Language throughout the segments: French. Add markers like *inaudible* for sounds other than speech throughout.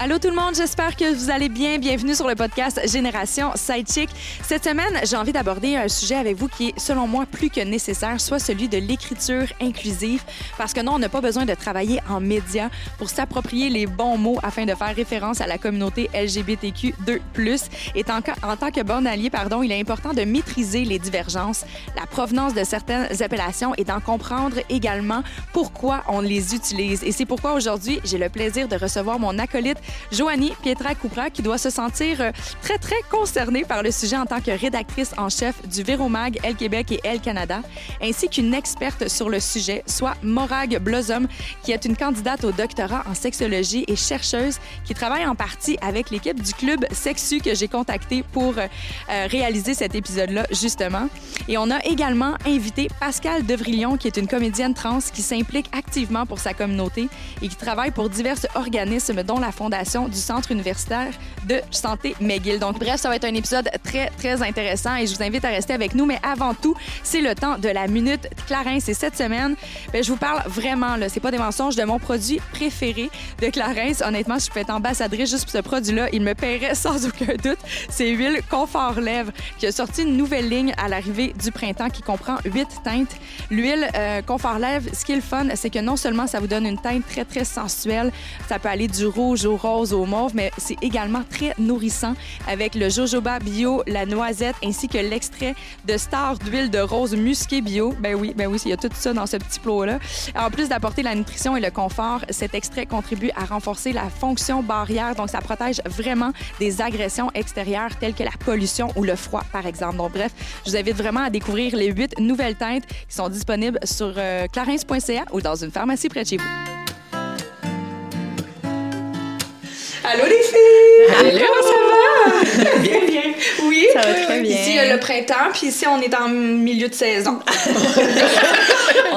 Allô tout le monde, j'espère que vous allez bien. Bienvenue sur le podcast Génération Sidechick. Cette semaine, j'ai envie d'aborder un sujet avec vous qui est, selon moi, plus que nécessaire, soit celui de l'écriture inclusive. Parce que non, on n'a pas besoin de travailler en médias pour s'approprier les bons mots afin de faire référence à la communauté LGBTQ2+. Et en, en tant que bon allié, pardon, il est important de maîtriser les divergences, la provenance de certaines appellations et d'en comprendre également pourquoi on les utilise. Et c'est pourquoi aujourd'hui, j'ai le plaisir de recevoir mon acolyte Joanie Pietra Coupra, qui doit se sentir euh, très, très concernée par le sujet en tant que rédactrice en chef du Véromag, Elle Québec et Elle Canada, ainsi qu'une experte sur le sujet, soit Morag Blossom, qui est une candidate au doctorat en sexologie et chercheuse qui travaille en partie avec l'équipe du club Sexu que j'ai contacté pour euh, euh, réaliser cet épisode-là, justement. Et on a également invité Pascal Devrillon, qui est une comédienne trans qui s'implique activement pour sa communauté et qui travaille pour divers organismes, dont la Fondation du Centre universitaire de santé McGill. Donc, bref, ça va être un épisode très, très intéressant et je vous invite à rester avec nous. Mais avant tout, c'est le temps de la Minute Clarence. Et cette semaine, bien, je vous parle vraiment, là, c'est pas des mensonges, de mon produit préféré de Clarence. Honnêtement, je peux être ambassadrice juste pour ce produit-là. Il me paierait sans aucun doute. C'est Huile Confort Lèvres qui a sorti une nouvelle ligne à l'arrivée du printemps qui comprend huit teintes. L'huile euh, Confort Lèvres, ce qui est le fun, c'est que non seulement ça vous donne une teinte très, très sensuelle, ça peut aller du rouge au rose au mauve, mais c'est également très nourrissant avec le jojoba bio, la noisette ainsi que l'extrait de star d'huile de rose musquée bio. Ben oui, ben oui, il y a tout ça dans ce petit plot-là. En plus d'apporter la nutrition et le confort, cet extrait contribue à renforcer la fonction barrière, donc ça protège vraiment des agressions extérieures telles que la pollution ou le froid, par exemple. Donc bref, je vous invite vraiment à découvrir les huit nouvelles teintes qui sont disponibles sur euh, clarins.ca ou dans une pharmacie près de chez vous. Allô les filles! Allô! Comment ça va? *laughs* bien, bien. Oui. Ça va très bien. Ici, il y a le printemps, puis ici, on est en milieu de saison. *laughs*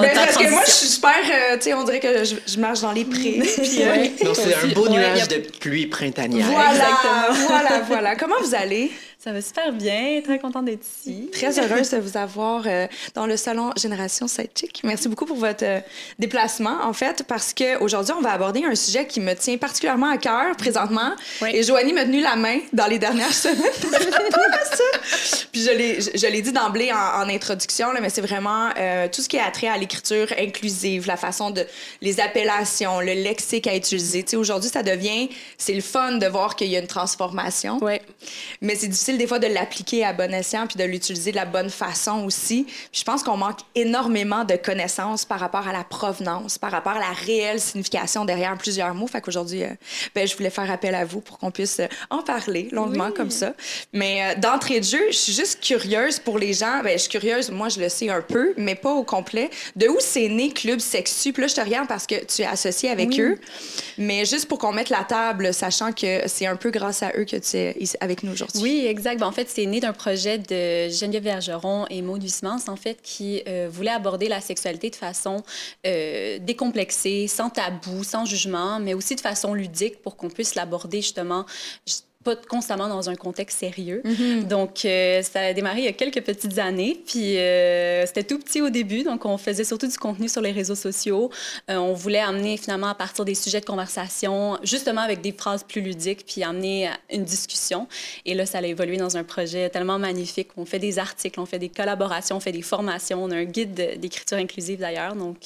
ben, parce que moi, je suis super, euh, tu sais, on dirait que je, je, marche dans les prés. *laughs* Puis, euh, Donc, c'est un beau nuage a... de pluie printanière. Voilà, Exactement. voilà, voilà. Comment vous allez? Ça va super bien, très contente d'être ici. Très heureuse de vous avoir euh, dans le salon Génération Sidechick. Merci beaucoup pour votre euh, déplacement, en fait, parce qu'aujourd'hui, on va aborder un sujet qui me tient particulièrement à cœur présentement. Oui. Et Joanie m'a tenu la main dans les dernières *laughs* semaines Puis je l'ai, dit d'emblée en, en introduction, là, mais c'est vraiment euh, tout ce qui est attrait à l'écriture inclusive, la façon de les appellations, le lexique à utiliser. Tu sais, aujourd'hui, ça devient, c'est le fun de voir qu'il y a une transformation. Oui. Mais c'est difficile des fois de l'appliquer à bon escient puis de l'utiliser de la bonne façon aussi. Puis je pense qu'on manque énormément de connaissances par rapport à la provenance, par rapport à la réelle signification derrière plusieurs mots. Fait qu'aujourd'hui, euh, ben, je voulais faire appel à vous pour qu'on puisse euh, en parler longuement oui. comme ça. Mais euh, d'entrée de jeu, je suis juste curieuse pour les gens. Ben, je suis curieuse, moi je le sais un peu, mais pas au complet. De où c'est né Club Sexu? Puis là, je te regarde parce que tu es associée avec oui. eux. Mais juste pour qu'on mette la table, sachant que c'est un peu grâce à eux que tu es avec nous aujourd'hui. Oui, exact. Ben, en fait, c'est né d'un projet de Geneviève Bergeron et Maud qui euh, voulaient aborder la sexualité de façon euh, décomplexée, sans tabou, sans jugement, mais aussi de façon ludique pour qu'on puisse l'aborder justement pas constamment dans un contexte sérieux. Mm-hmm. Mm -hmm. Donc, euh, ça a démarré il y a quelques petites années. Puis, euh, c'était tout petit au début. Donc, on faisait surtout du contenu sur les réseaux sociaux. Euh, on voulait amener finalement à partir des sujets de conversation, justement avec des phrases plus ludiques, puis amener une discussion. Et là, ça a évolué dans un projet tellement magnifique. On fait des articles, on fait des collaborations, on fait des formations. On a un guide d'écriture inclusive d'ailleurs. Donc,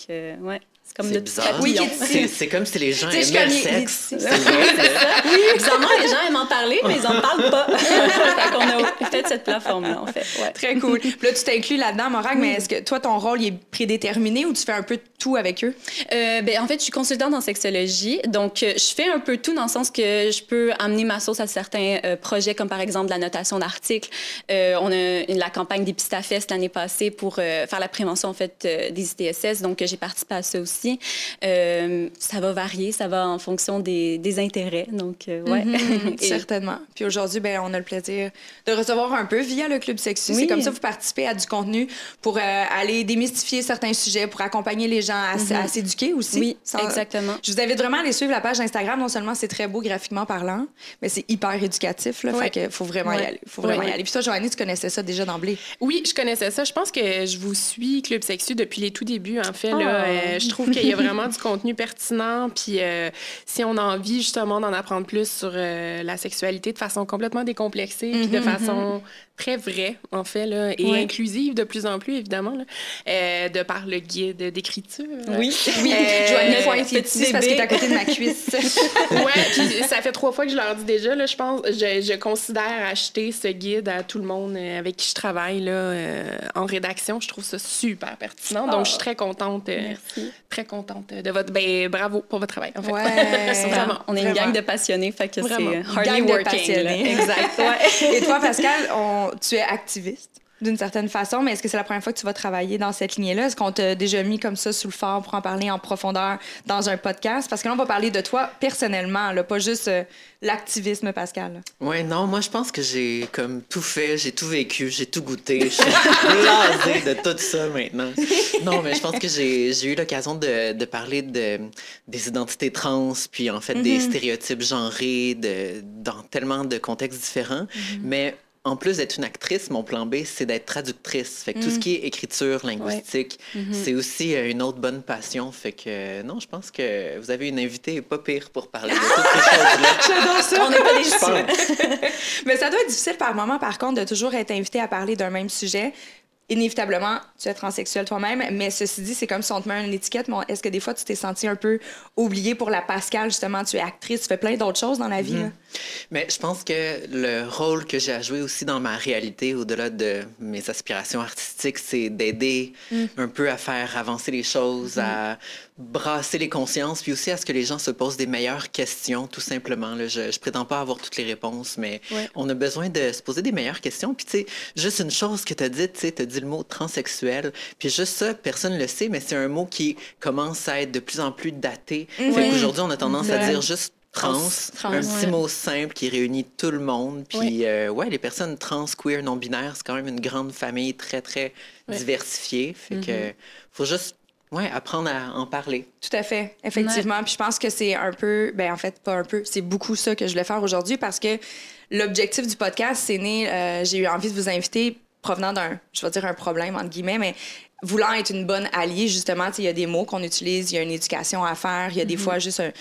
ouais. C'est comme le oui, c'est comme si les gens aimaient le sexe. *laughs* oui, bizarrement, les gens aiment en parler, mais ils n'en parlent pas. *laughs* fait qu'on a fait cette plateforme-là, en fait. Ouais. Très cool. Puis là, tu t'inclus là-dedans, Morag, mais est-ce que toi, ton rôle il est prédéterminé ou tu fais un peu tout avec eux? Euh, ben, en fait, je suis consultante en sexologie. Donc, je fais un peu tout dans le sens que je peux amener ma sauce à certains euh, projets, comme par exemple la notation d'articles. Euh, on a une, la campagne d'Epistafest l'année passée pour faire la prévention, en fait, des ITSS. Donc, j'ai participé à ça aussi Euh, ça va varier, ça va en fonction des, des intérêts. Donc, euh, ouais. Mhm, *laughs* certainement. Puis aujourd'hui, ben, on a le plaisir de recevoir un peu via le Club Sexu. C'est comme ça que vous participez à du contenu pour euh, aller démystifier certains sujets, pour accompagner les gens à, mhm. s'éduquer aussi. Oui, exactement. Je vous invite vraiment à aller suivre la page Instagram. Non seulement c'est très beau graphiquement parlant, mais c'est hyper éducatif. Là, Fait que faut vraiment y aller. Faut vraiment y aller. Puis toi, Joannie, tu connaissais ça déjà d'emblée? Oui, je connaissais ça. Je pense que je vous suis Club Sexu depuis les tout débuts, en fait. Là, oh. je trouve qu'il y a vraiment du contenu pertinent. Puis euh, si on a envie justement d'en apprendre plus sur euh, la sexualité de façon complètement décomplexée, puis de mm-hmm, façon mm-hmm très vrai, en fait, là, et inclusive de plus en plus, évidemment, là, euh, de par le guide d'écriture. Oui, oui. Euh, Joanne point petit parce que t'es à côté de ma cuisse. *laughs* ouais, puis ça fait trois fois que je leur dis déjà, là, je pense, je, je, considère acheter ce guide à tout le monde euh, avec qui je travaille, là, euh, en rédaction. Je trouve ça super pertinent. Donc, je suis très contente. Merci. Très contente de votre... Ben, bravo pour votre travail, en fait. Ouais, *laughs* vraiment. On est une gang de passionnés, fait que c'est hardly working. Exact. *laughs* Ouais. Et toi, Pascal, on tu es activiste d'une certaine façon, mais est-ce que c'est la première fois que tu vas travailler dans cette lignée-là? Est-ce qu'on t'a déjà mis comme ça sous le phare pour en parler en profondeur dans un podcast? Parce que là, on va parler de toi personnellement, là, pas juste euh, l'activisme, Pascal. Oui, non, moi, je pense que j'ai comme tout fait, j'ai tout vécu, j'ai tout goûté. Je suis *laughs* blasée de tout ça maintenant. Non, mais je pense que j'ai eu l'occasion de, de, parler de, des identités trans, puis en fait, des mm-hmm. stéréotypes genrés de, dans tellement de contextes différents. Mm-hmm. Mais en plus d'être une actrice, mon plan B, c'est d'être traductrice. Fait que tout ce mm. qui est écriture linguistique, mm-hmm. c'est aussi euh, une autre bonne passion. Fait que euh, non, je pense que vous avez une invitée pas pire pour parler de toutes ces choses-là. *laughs* J'adore ça. On n'est pas des *laughs* Mais ça doit être difficile par moment, par contre, de toujours être invité à parler d'un même sujet inévitablement, tu es transsexuel toi-même, mais ceci dit, c'est comme si on te met une étiquette. Est-ce que des fois, tu t'es senti un peu oublié pour la Pascal, justement, tu es actrice, tu fais plein d'autres choses dans la vie? Mhm. Mais je pense que le rôle que j'ai à jouer aussi dans ma réalité, au-delà de mes aspirations artistiques, c'est d'aider mm. un peu à faire avancer les choses, à brasser les consciences, puis aussi à ce que les gens se posent des meilleures questions, tout simplement. Là. Je, je prétends pas avoir toutes les réponses, mais on a besoin de se poser des meilleures questions. Puis, tu sais, juste une chose que tu as dit, tu sais, tu as dit le mot transsexuel, puis juste ça, personne ne le sait, mais c'est un mot qui commence à être de plus en plus daté. Fait qu'aujourd'hui, on a tendance à dire juste Trans, un petit mot simple qui réunit tout le monde. Puis, euh, ouais, les personnes trans, queer, non-binaires, c'est quand même une grande famille très, très diversifiée. Fait que mm-hmm. faut juste oui, apprendre à en parler. Tout à fait, effectivement. Puis je pense que c'est un peu, ben en fait, pas un peu, c'est beaucoup ça que je voulais faire aujourd'hui parce que l'objectif du podcast, c'est né, euh, j'ai eu envie de vous inviter provenant d'un, je vais dire un problème, entre guillemets, mais voulant être une bonne alliée, justement, il y a des mots qu'on utilise, il y a une éducation à faire, il y a des mm-hmm. fois juste un,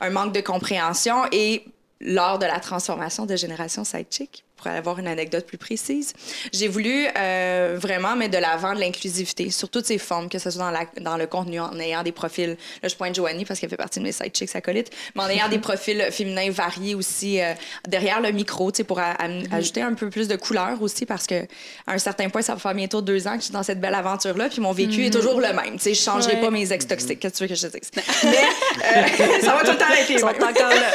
un, manque de compréhension. Et lors de la transformation de Génération Sidechick, pour avoir une anecdote plus précise. J'ai voulu euh, vraiment mettre de l'avant de l'inclusivité sur toutes ses formes, que ce soit dans, la, dans le contenu, en ayant des profils. Là, je pointe Joanie parce qu'elle fait partie de mes side chicks acolytes, mais en *laughs* ayant des profils féminins variés aussi euh, derrière le micro, tu sais, pour mm-hmm. ajouter un peu plus de couleur aussi, parce que à un certain point, ça va faire bientôt deux ans que je suis dans cette belle aventure-là, puis mon vécu est mm-hmm. toujours le même. Tu sais, je changerai pas mes ex toxiques. Qu'est-ce que tu veux que je te dise? *laughs* mais euh, *laughs* ça va tout le temps être les mêmes. encore là.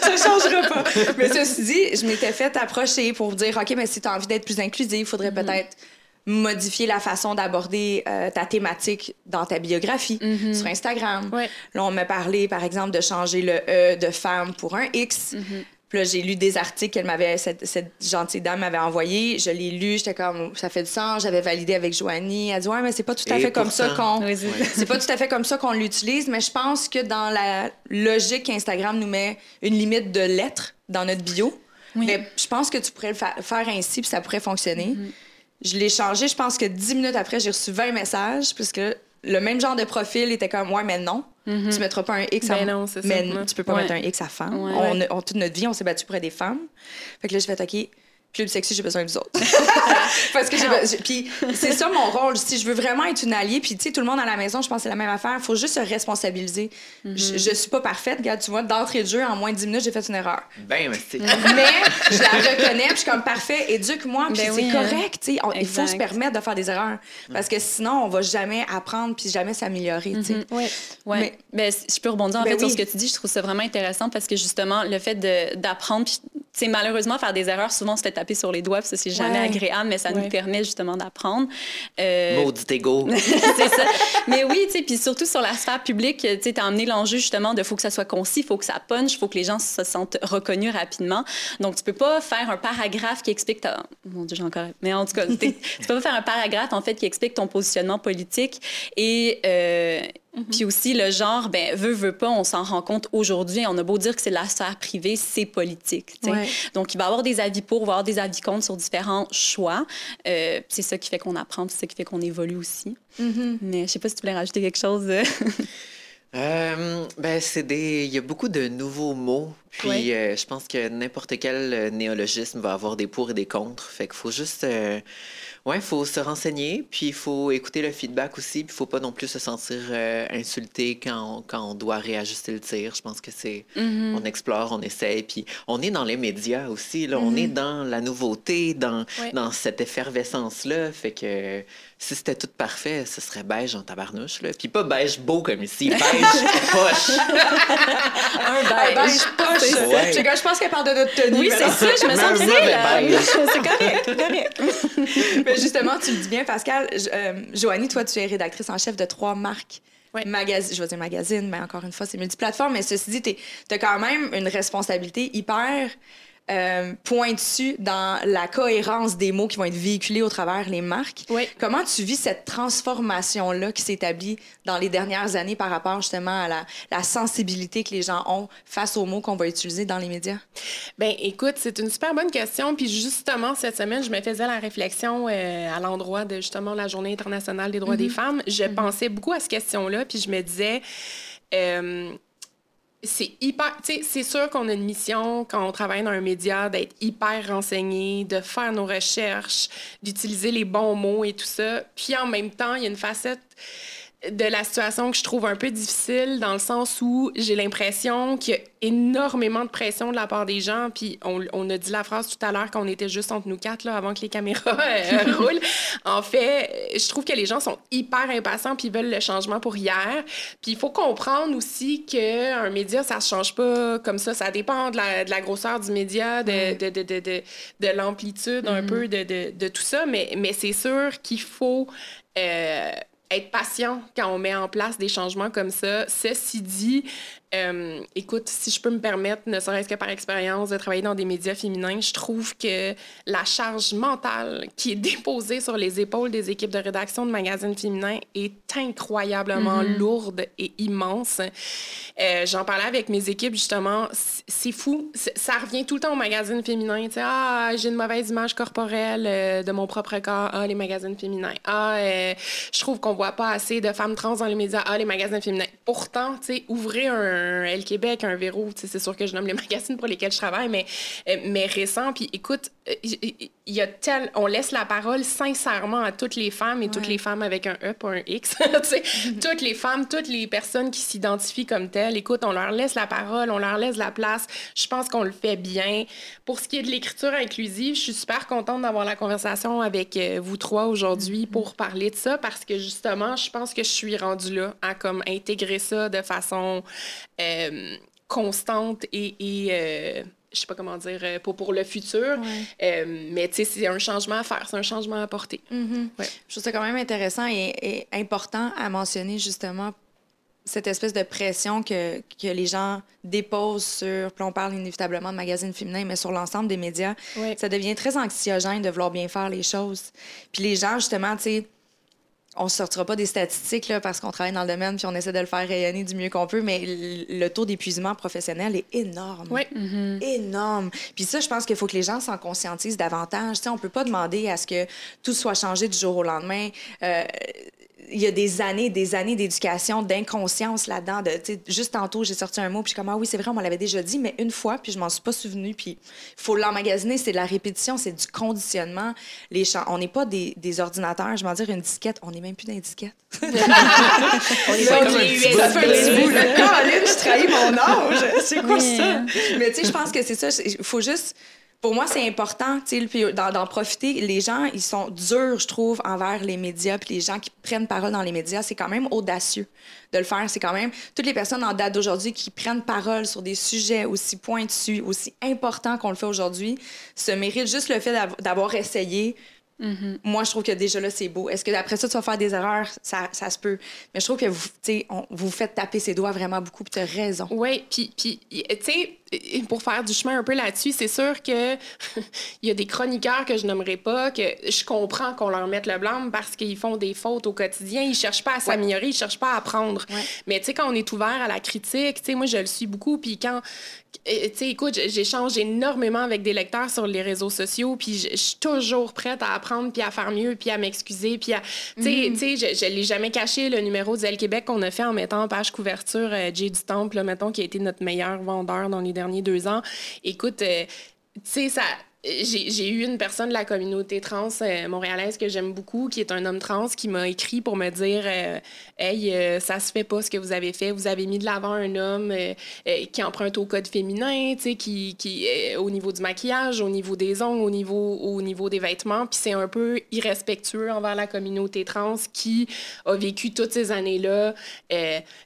ça changera pas. Mais ceci dit, je m'étais fait approcher pour vous dire, OK, mais si tu as envie d'être plus inclusif, il faudrait mm-hmm. peut-être modifier la façon d'aborder euh, ta thématique dans ta biographie mm-hmm. sur Instagram. Là, on m'a parlé, par exemple, de changer le E de femme pour un X. Mm-hmm. Puis là, j'ai lu des articles qu'elle m'avait, cette, gentille dame m'avait envoyé. Je l'ai lu, j'étais comme, ça fait du sens. J'avais validé avec Joanie. Elle dit, ouais, mais c'est pas tout à fait comme ça qu'on, c'est pas tout à fait comme ça qu'on l'utilise. Mais je pense que dans la logique Instagram nous met une limite de lettres dans notre bio. Mais je pense que tu pourrais le faire ainsi, puis ça pourrait fonctionner. Mm-hmm. Je l'ai changé, je pense que dix minutes après, j'ai reçu 20 messages, puisque le même genre de profil était comme, ouais, mais non. Mm-hmm. Tu mettras pas un X à ben non, Mais tu peux pas mettre un X à femme. On, toute notre vie, on s'est battu pour des femmes. Fait que là, je vais OK, club sexy, j'ai besoin de vous autres. *laughs* Parce que j'ai puis c'est ça mon rôle. Si je veux vraiment être une alliée, puis tu sais tout le monde à la maison, je pense que c'est la même affaire. Il faut juste se responsabiliser. Mm-hmm. je, suis pas parfaite, regarde, tu vois, d'entrée de jeu en moins de 10 minutes, j'ai fait une erreur. Ben merci. Mais je la reconnais, puis je suis comme parfait, éduque-moi, puis ben c'est hein. correct, tu sais, il faut se permettre de faire des erreurs parce que sinon on va jamais apprendre puis jamais s'améliorer, tu sais. Mm-hmm. Oui. Ouais. Mais, ben, je peux rebondir en ben fait sur ce que tu dis, je trouve ça vraiment intéressant parce que justement le fait d'apprendre puis sais malheureusement faire des erreurs souvent c'était ta taper sur les doigts, ça, c'est jamais agréable, mais ça nous permet justement d'apprendre. Euh... Maudit ego. *laughs* c'est ça. Mais oui, tu sais, puis surtout sur la sphère publique, tu sais, as amené l'enjeu justement de faut que ça soit concis, faut que ça punch, faut que les gens se sentent reconnus rapidement. Donc, tu peux pas faire un paragraphe qui explique ta... Mon Dieu, j'ai encore... Mais en tout cas, tu peux pas faire un paragraphe, en fait, qui explique ton positionnement politique et... Euh, Mhm. Puis aussi, le genre, ben, veut, veut pas, on s'en rend compte aujourd'hui. On a beau dire que c'est la sphère privée, c'est politique. Donc, il va y avoir des avis pour, il va y avoir des avis contre sur différents choix. Euh, c'est ça qui fait qu'on apprend, c'est ça qui fait qu'on évolue aussi. Mhm. Mais je sais pas si tu voulais rajouter quelque chose. *laughs* Euh, ben, c'est des... Il y a beaucoup de nouveaux mots. Puis, euh, je pense que n'importe quel néologisme va avoir des pour et des contre. Fait qu'il faut juste il faut se renseigner, puis il faut écouter le feedback aussi, puis il faut pas non plus se sentir euh, insulté quand on, quand on doit réajuster le tir. Je pense que c'est... Mm-hmm. On explore, on essaye, puis on est dans les médias aussi, là. On est mm-hmm. dans la nouveauté, dans, dans cette effervescence-là. Fait que si c'était tout parfait, ce serait beige en tabarnouche, là. Puis pas beige beau comme ici, beige poche. *laughs* un beige, beige poche. Ouais. Je, pense qu'elle parle de notre tenue. Oui, c'est ça, je me sens bien, C'est correct, correct. *laughs* mais justement, tu le dis bien, Pascal. Euh, Joanie, toi, tu es rédactrice en chef de trois marques. Magazine, je vais dire magazine, mais encore une fois, c'est multiplateforme. Mais ceci dit, tu as quand même une responsabilité hyper euh, pointu dans la cohérence des mots qui vont être véhiculés au travers les marques. Oui. Comment tu vis cette transformation-là qui s'établit dans les dernières années par rapport justement à la, la, sensibilité que les gens ont face aux mots qu'on va utiliser dans les médias? Ben écoute, c'est une super bonne question. Puis justement, cette semaine, je me faisais la réflexion euh, à l'endroit de justement la Journée internationale des droits des mm-hmm. femmes. Je mm-hmm. pensais beaucoup à cette question-là, puis je me disais... Euh, c'est hyper. Tu sais, c'est sûr qu'on a une mission quand on travaille dans un média d'être hyper renseigné, de faire nos recherches, d'utiliser les bons mots et tout ça. Puis en même temps, il y a une facette de la situation que je trouve un peu difficile dans le sens où j'ai l'impression qu'il y a énormément de pression de la part des gens. Puis on, on a dit la phrase tout à l'heure qu'on était juste entre nous quatre là, avant que les caméras *laughs* euh, *laughs* roulent. En fait, je trouve que les gens sont hyper impatients puis veulent le changement pour hier. Puis il faut comprendre aussi qu'un média, ça se change pas comme ça. Ça dépend de la, de la grosseur du média, de, de, de, de, de l'amplitude un mm-hmm. peu de, de, tout ça. Mais, mais c'est sûr qu'il faut... Euh, être patient quand on met en place des changements comme ça. Ceci dit, euh, écoute, si je peux me permettre, ne serait-ce que par expérience, de travailler dans des médias féminins, je trouve que la charge mentale qui est déposée sur les épaules des équipes de rédaction de magazines féminins est incroyablement mm-hmm. lourde et immense. Euh, j'en parlais avec mes équipes, justement. C'est fou. Ça revient tout le temps aux magazines féminins. Tu sais, ah, j'ai une mauvaise image corporelle euh, de mon propre corps. Ah, les magazines féminins. Ah, je trouve qu'on voit pas assez de femmes trans dans les médias. Ah, les magazines féminins. Pourtant, tu sais, ouvrir un un Elle Québec, un Véro, c'est sûr que je nomme les *laughs* magazines pour lesquels je travaille, mais, euh, mais récent. Puis écoute, euh, il y a tel, on laisse la parole sincèrement à toutes les femmes et toutes les femmes avec un E, pas un X. *laughs* *laughs* toutes les femmes, toutes les personnes qui s'identifient comme telles. Écoute, on leur laisse la parole, on leur laisse la place. Je pense qu'on le fait bien. Pour ce qui est de l'écriture inclusive, je suis super contente d'avoir la conversation avec euh, vous trois aujourd'hui mm-hmm. pour parler de ça parce que justement, je pense que je suis rendue là à comme intégrer ça de façon euh, constante et, et euh, je sais pas comment dire, euh, pour, pour le futur. mais tu sais, c'est un changement à faire, c'est un changement à apporter. Mm-hmm. Je trouve ça quand même intéressant et, important à mentionner justement cette espèce de pression que, que les gens déposent sur, puis on parle inévitablement de magazines féminins, mais sur l'ensemble des médias, ça devient très anxiogène de vouloir bien faire les choses. Puis les gens, justement, tu sais, on sortira pas des statistiques là, parce qu'on travaille dans le domaine puis on essaie de le faire rayonner du mieux qu'on peut, mais le taux d'épuisement professionnel est énorme. Oui. Mm-hmm. Énorme. Puis ça, je pense qu'il faut que les gens s'en conscientisent davantage. sais, on peut pas demander à ce que tout soit changé du jour au lendemain. Euh, il y a des années, des années d'éducation, d'inconscience là-dedans. De, juste tantôt, j'ai sorti un mot, puis je suis comme, ah oui, c'est vrai, on l'avait déjà dit, mais une fois, puis je m'en suis pas souvenu. Puis il faut l'emmagasiner, c'est de la répétition, c'est du conditionnement. Les on n'est pas des, des, ordinateurs, je vais dire une disquette, on n'est même plus dans une disquette. *laughs* on est pas comme les Ça fait un je trahis mon âge. C'est quoi ça? Mais tu sais, je pense que c'est ça. Il faut juste pour moi, c'est important d'en profiter. Les gens, ils sont durs, je trouve, envers les médias. Puis les gens qui prennent parole dans les médias, c'est quand même audacieux de le faire. C'est quand même toutes les personnes en date d'aujourd'hui qui prennent parole sur des sujets aussi pointus, aussi importants qu'on le fait aujourd'hui, se méritent juste le fait d'avoir essayé Mm-hmm. Moi, je trouve que déjà là, c'est beau. Est-ce que après ça, tu vas faire des erreurs? Ça, ça se peut. Mais je trouve que vous, on, vous faites taper ses doigts vraiment beaucoup, puis tu as raison. Oui, puis, tu sais, pour faire du chemin un peu là-dessus, c'est sûr que *laughs* il y a des chroniqueurs que je nommerai pas, que je comprends qu'on leur mette le blanc parce qu'ils font des fautes au quotidien. Ils cherchent pas à s'améliorer, ils cherchent pas à apprendre. Mais tu sais, quand on est ouvert à la critique, tu sais, moi, je le suis beaucoup. Puis quand, tu sais, écoute, j'échange énormément avec des lecteurs sur les réseaux sociaux, puis je suis toujours prête à apprendre, puis à faire mieux, puis à m'excuser, puis à... Tu sais, mm-hmm. je, je l'ai jamais caché, le numéro d'Elle Québec qu'on a fait en mettant en page couverture euh, du Temple, mettons, qui a été notre meilleur vendeur dans les derniers deux ans. Écoute, euh, tu sais, ça j'ai eu une personne de la communauté trans euh, montréalaise que j'aime beaucoup, qui est un homme trans, qui m'a écrit pour me dire euh, Hey, euh, ça se fait pas ce que vous avez fait. Vous avez mis de l'avant un homme qui emprunte au code féminin, qui, qui au niveau du maquillage, au niveau des ongles, au niveau, au niveau des vêtements. Puis c'est un peu irrespectueux envers la communauté trans qui a vécu toutes ces années-là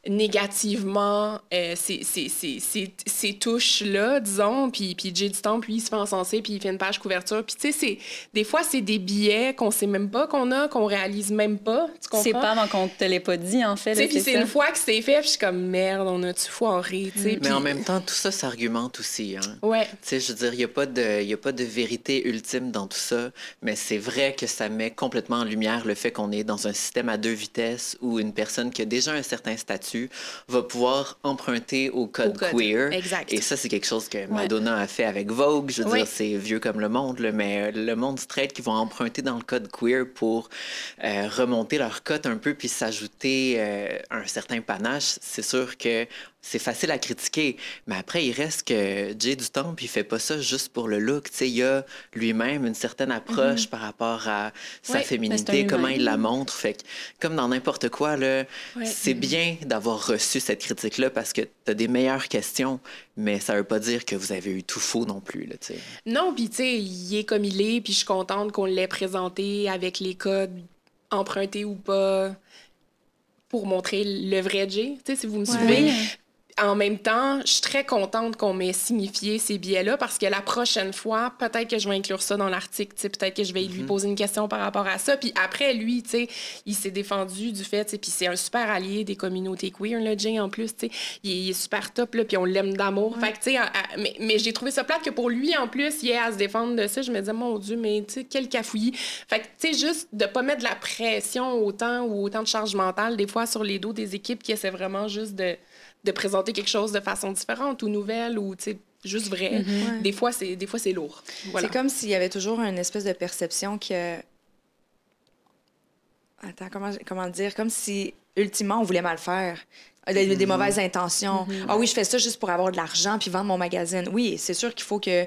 négativement ces, ces, ces, ces touches-là, disons. Puis, puis Jay du Temple, lui, il se fait encenser, puis il fait une page couverture. Puis, tu sais, des fois, c'est des billets qu'on sait même pas qu'on a, qu'on réalise même pas. C'est pas avant qu'on te l'ait pas dit, en fait. Puis, c'est une fois que c'est fait, puis je suis comme merde, on a-tu foiré, tu sais. Mais en même temps, tout ça s'argumente aussi. Hein? Ouais. Tu sais, je veux dire, il n'y a, pas de, y a pas de vérité ultime dans tout ça, mais c'est vrai que ça met complètement en lumière le fait qu'on est dans un système à deux vitesses où une personne qui a déjà un certain statut va pouvoir emprunter au code, queer. Exact. Et ça, c'est quelque chose que Madonna a fait avec Vogue. Je veux dire, c'est vieux comme le monde, mais le monde straight qui vont emprunter dans le code queer pour euh, remonter leur cote un peu puis s'ajouter euh, un certain panache, c'est sûr que c'est facile à critiquer, mais après, il reste que Jay du Temple, il fait pas ça juste pour le look. il a lui-même une certaine approche mm-hmm. par rapport à sa féminité, comment il la montre. Fait que, comme dans n'importe quoi, là, c'est bien d'avoir reçu cette critique-là parce que tu as des meilleures questions, mais ça veut pas dire que vous avez eu tout faux non plus. Là, non, puis tu sais, il est comme il est, puis je suis contente qu'on l'ait présenté avec les codes empruntés ou pas pour montrer le vrai Jay, si vous me suivez en même temps, je suis très contente qu'on m'ait signifié ces billets-là parce que la prochaine fois, peut-être que je vais inclure ça dans l'article, peut-être que je vais lui mhm. poser une question par rapport à ça. Puis après, lui, il s'est défendu du fait, puis c'est un super allié des communautés queer, le Jay, en plus, il, il, est super top, là, puis on l'aime d'amour. Fait mais, mais j'ai trouvé ça plate que pour lui, en plus, il ait à se défendre de ça. Je me disais, mon Dieu, mais quel cafouillis. Fait que, tu sais, juste de pas mettre de la pression autant ou autant de charge mentale, des fois, sur les dos des équipes qui essaient vraiment juste de de présenter quelque chose de façon différente ou nouvelle ou juste vrai. Mhm. Des fois, c'est des fois c'est lourd. C'est comme s'il y avait toujours une espèce de perception que Attends, comment, comment dire? Comme si, ultimement, on voulait mal faire. Des, des mhm. mauvaises intentions. Mhm. Ah oui, je fais ça juste pour avoir de l'argent puis vendre mon magazine. Oui, c'est sûr qu'il faut que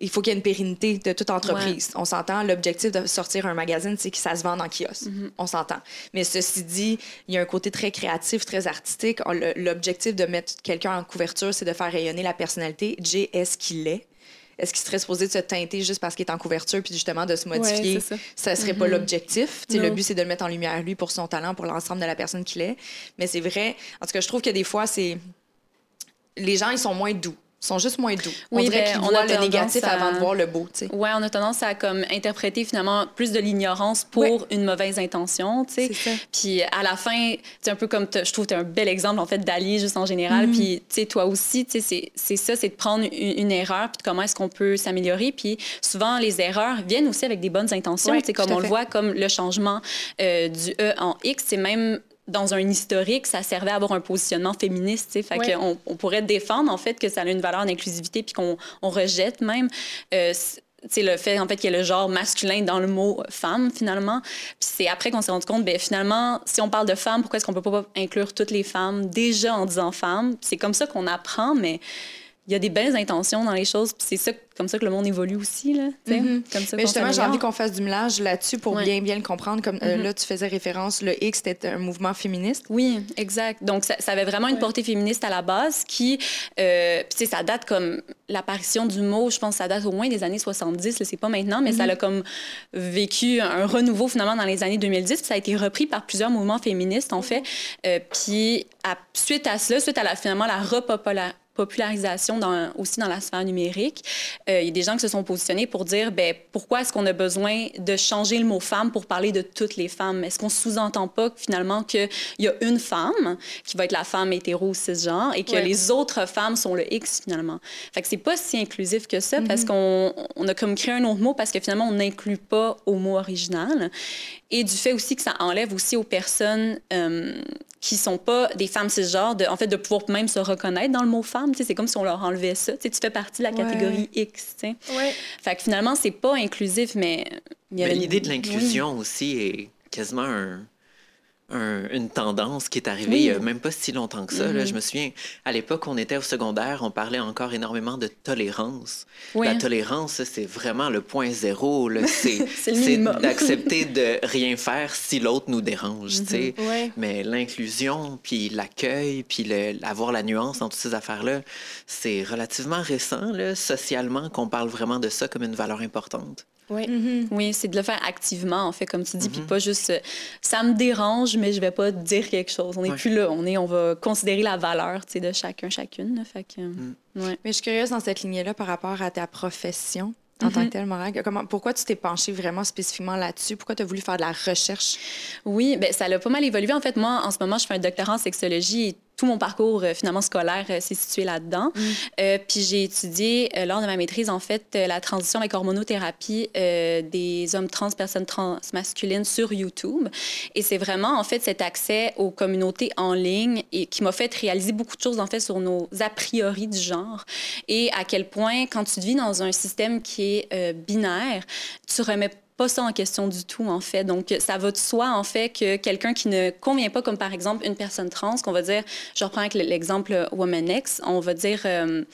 il faut qu'il y ait une pérennité de toute entreprise. On s'entend, l'objectif de sortir un magazine, c'est que ça se vende en kiosque. Mm-hmm. On s'entend. Mais ceci dit, il y a un côté très créatif, très artistique. L'objectif de mettre quelqu'un en couverture, c'est de faire rayonner la personnalité. Jay est-ce qu'il est? Est-ce qu'il serait supposé de se teinter juste parce qu'il est en couverture puis justement de se modifier? ça. ne serait pas mm-hmm. l'objectif. Le but, c'est de le mettre en lumière, lui, pour son talent, pour l'ensemble de la personne qu'il est. Mais c'est vrai. En tout cas, je trouve que des fois, c'est. Les gens, ils sont moins doux sont juste moins doux. Oui, on dirait ben, qu'ils voient le négatif avant de voir le beau, tu sais. Ouais, on a tendance à comme interpréter finalement plus de l'ignorance pour une mauvaise intention, tu sais. Puis à la fin, c'est un peu comme je trouve tu es un bel exemple en fait d'allier juste en général. Mm-hmm. Puis tu sais toi aussi, tu sais c'est ça, c'est de prendre une, erreur puis de comment est-ce qu'on peut s'améliorer. Puis souvent les erreurs viennent aussi avec des bonnes intentions, tu sais comme on le voit comme le changement euh, du E en X, c'est même dans un historique, ça servait à avoir un positionnement féministe. Fait qu'on on pourrait défendre en fait que ça a une valeur d'inclusivité puis qu'on on rejette même. Euh, c'est le fait en fait qu'il y a le genre masculin dans le mot femme finalement puis c'est après qu'on s'est rendu compte ben finalement si on parle de femme pourquoi est-ce qu'on peut pas inclure toutes les femmes déjà en disant femme c'est comme ça qu'on apprend mais il y a des belles intentions dans les choses, puis c'est ça, comme ça que le monde évolue aussi, là, mm-hmm. comme ça Mais justement, j'ai envie qu'on fasse du mélange là-dessus pour bien, bien le comprendre. Comme euh, mm-hmm. là, tu faisais référence, le X, c'était un mouvement féministe. Oui, exact. Donc, ça, avait vraiment une portée féministe à la base qui, euh, puis ça date comme l'apparition du mot, je pense ça date au moins des années 70, c'est pas maintenant, mais ça mm-hmm. a comme vécu un renouveau finalement dans les années 2010, puis ça a été repris par plusieurs mouvements féministes, en fait. Euh, puis, suite à cela, suite à la, finalement la repopularisation popularisation dans, aussi dans la sphère numérique. Euh, il y a des gens qui se sont positionnés pour dire ben, pourquoi est-ce qu'on a besoin de changer le mot femme pour parler de toutes les femmes? Est-ce qu'on sous-entend pas finalement qu'il y a une femme qui va être la femme hétéro cisgenre et que les autres femmes sont le X finalement? Fait que c'est pas si inclusif que ça parce mm-hmm. qu'on on a comme créé un autre mot parce que finalement on n'inclut pas au mot original et du fait aussi que ça enlève aussi aux personnes euh, qui sont pas des femmes cisgenres, de, en fait, de pouvoir même se reconnaître dans le mot femme. C'est comme si on leur enlevait ça. Tu fais partie de la catégorie X. Ouais. Fait que finalement, c'est pas inclusif, mais... L'idée de l'inclusion aussi est quasiment un une tendance qui est arrivée il a même pas si longtemps que ça. là. Mm-hmm. Je me souviens, à l'époque, on était au secondaire, on parlait encore énormément de tolérance. La tolérance, c'est vraiment le point zéro. *laughs* C'est d'accepter de rien faire si l'autre nous dérange. Mm-hmm. Mais l'inclusion, puis l'accueil, puis avoir la nuance dans toutes ces affaires-là, c'est relativement récent, là, socialement, qu'on parle vraiment de ça comme une valeur importante. Oui, mm-hmm. oui c'est de le faire activement, en fait, comme tu dis, puis mm-hmm. pas juste euh, ça me dérange, mais je vais pas dire quelque chose. On n'est plus là. On, est, on va considérer la valeur de chacun, chacune. fait que, mm. Mais je suis curieuse dans cette lignée-là par rapport à ta profession en tant que mm-hmm. tel, Comment, pourquoi tu t'es penchée vraiment spécifiquement là-dessus? Pourquoi tu as voulu faire de la recherche? Oui, ben ça a pas mal évolué. En fait, moi, en ce moment, je fais un doctorat en sexologie tout mon parcours euh, finalement scolaire euh, s'est situé là-dedans. Mm. Euh, puis j'ai étudié lors de ma maîtrise en fait la transition avec hormonothérapie des hommes trans, personnes trans masculines sur YouTube. Et c'est vraiment en fait cet accès aux communautés en ligne et qui m'a fait réaliser beaucoup de choses en fait sur nos a priori du genre et à quel point quand tu vis dans un système qui est binaire, tu remets pas ça en question du tout, en fait. Donc, ça va de soi, en fait, que quelqu'un qui ne convient pas, comme par exemple une personne trans, qu'on va dire, je reprends avec l'exemple Woman X, on va dire... Euh,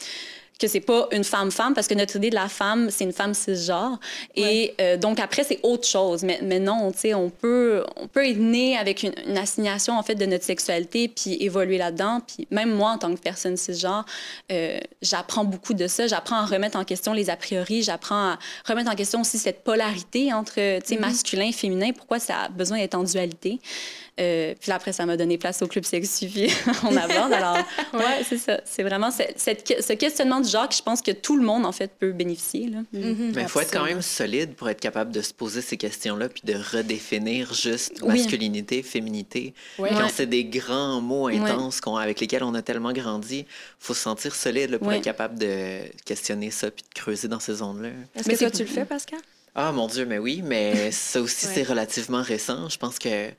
que c'est pas une femme-femme, parce que notre idée de la femme, c'est une femme cisgenre. Et euh, donc, après, c'est autre chose. Mais, mais non, tu sais, on peut, on peut être né avec une, assignation, en fait, de notre sexualité, puis évoluer là-dedans. Puis même moi, en tant que personne cisgenre, euh, j'apprends beaucoup de ça. J'apprends à remettre en question les a priori. J'apprends à remettre en question aussi cette polarité entre, tu sais, mm-hmm. masculin et féminin. Pourquoi ça a besoin d'être en dualité? Euh, puis après, ça m'a donné place au club sexy, puis *laughs* on aborde. Alors, *laughs* ouais, c'est ça. C'est vraiment cette, ce questionnement du genre que je pense que tout le monde, en fait, peut bénéficier. Là. Mm-hmm. Mais il faut être quand même solide pour être capable de se poser ces questions-là, puis de redéfinir juste masculinité, féminité. Quand c'est des grands mots intenses avec lesquels on a tellement grandi, il faut se sentir solide pour être capable de questionner ça, puis de creuser dans ces zones-là. Est-ce que toi, tu le fais, Pascal? Ah mon Dieu, mais oui, mais ça aussi, c'est relativement récent. Je pense que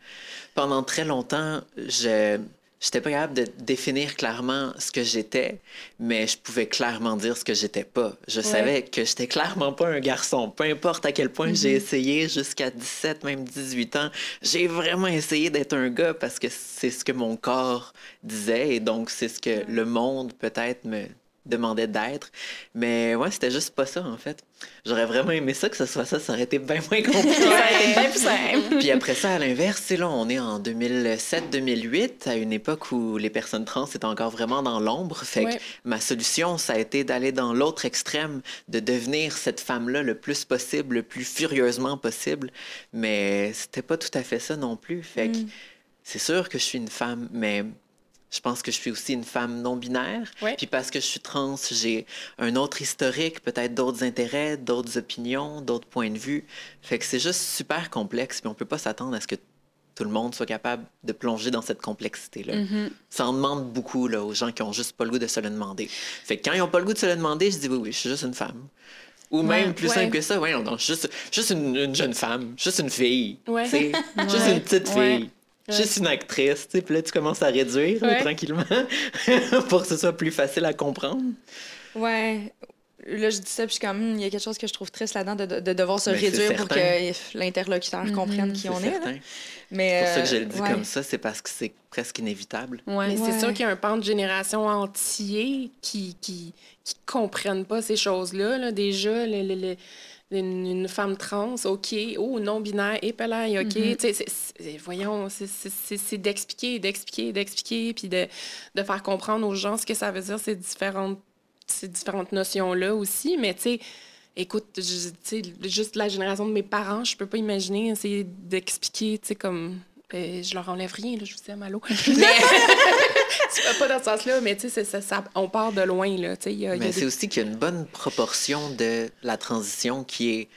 pendant très longtemps, je n'étais pas capable de définir clairement ce que j'étais, mais je pouvais clairement dire ce que j'étais pas. Je savais que j'étais clairement pas un garçon. Peu importe à quel point j'ai mm-hmm. essayé jusqu'à 17, même 18 ans, j'ai vraiment essayé d'être un gars parce que c'est ce que mon corps disait et donc c'est ce que le monde peut-être me demandait d'être. Mais ouais, c'était juste pas ça, en fait. J'aurais vraiment aimé ça, que ce soit ça. Ça aurait été bien moins compliqué. *laughs* bien plus simple. Puis après ça, à l'inverse, là, on est en 2007-2008, à une époque où les personnes trans étaient encore vraiment dans l'ombre. Fait que ma solution, ça a été d'aller dans l'autre extrême, de devenir cette femme-là le plus possible, le plus furieusement possible. Mais c'était pas tout à fait ça non plus. Fait que mm. c'est sûr que je suis une femme, mais je pense que je suis aussi une femme non binaire. Puis parce que je suis trans, j'ai un autre historique, peut-être d'autres intérêts, d'autres opinions, d'autres points de vue. Fait que c'est juste super complexe. Puis on peut pas s'attendre à ce que tout le monde soit capable de plonger dans cette complexité-là. Mm-hmm. Ça en demande beaucoup là, aux gens qui ont juste pas le goût de se le demander. Fait que quand ils ont pas le goût de se le demander, je dis oui, oui, je suis juste une femme. Ou même plus simple que ça, ouais, non, juste, juste une, jeune femme, juste une fille. *laughs* Juste une petite fille. Juste une actrice, tu sais, puis là, tu commences à réduire tranquillement *laughs* pour que ce soit plus facile à comprendre. Ouais. Là, je dis ça, puis comme, il y a quelque chose que je trouve triste là-dedans de, de, devoir se réduire pour que l'interlocuteur comprenne qui on est. Mais, C'est pour ça que je euh, le dis ouais. comme ça, c'est parce que c'est presque inévitable. Ouais. Mais Ouais. c'est sûr qu'il y a un pan de génération entier qui qui, qui comprennent pas ces choses-là. là. Déjà, le- le- le- une, une femme trans, OK, oh, non-binaire, épelaille, OK. C'est- c'est- voyons, c'est- d'expliquer, d'expliquer, d'expliquer, puis de, de faire comprendre aux gens ce que ça veut dire, ces différentes, ces différentes notions-là aussi. Mais tu sais, écoute, je- juste la génération de mes parents, je peux pas imaginer essayer d'expliquer, tu sais, comme... euh, je leur enlève rien, là, je vous aime, allô. *laughs* Mais c'est pas- pas dans ce sens-là, mais tu sais, ça, ça- on part de loin, là. Tu sais, il y a, Mais des- c'est aussi qu'il y a une bonne proportion de la transition qui est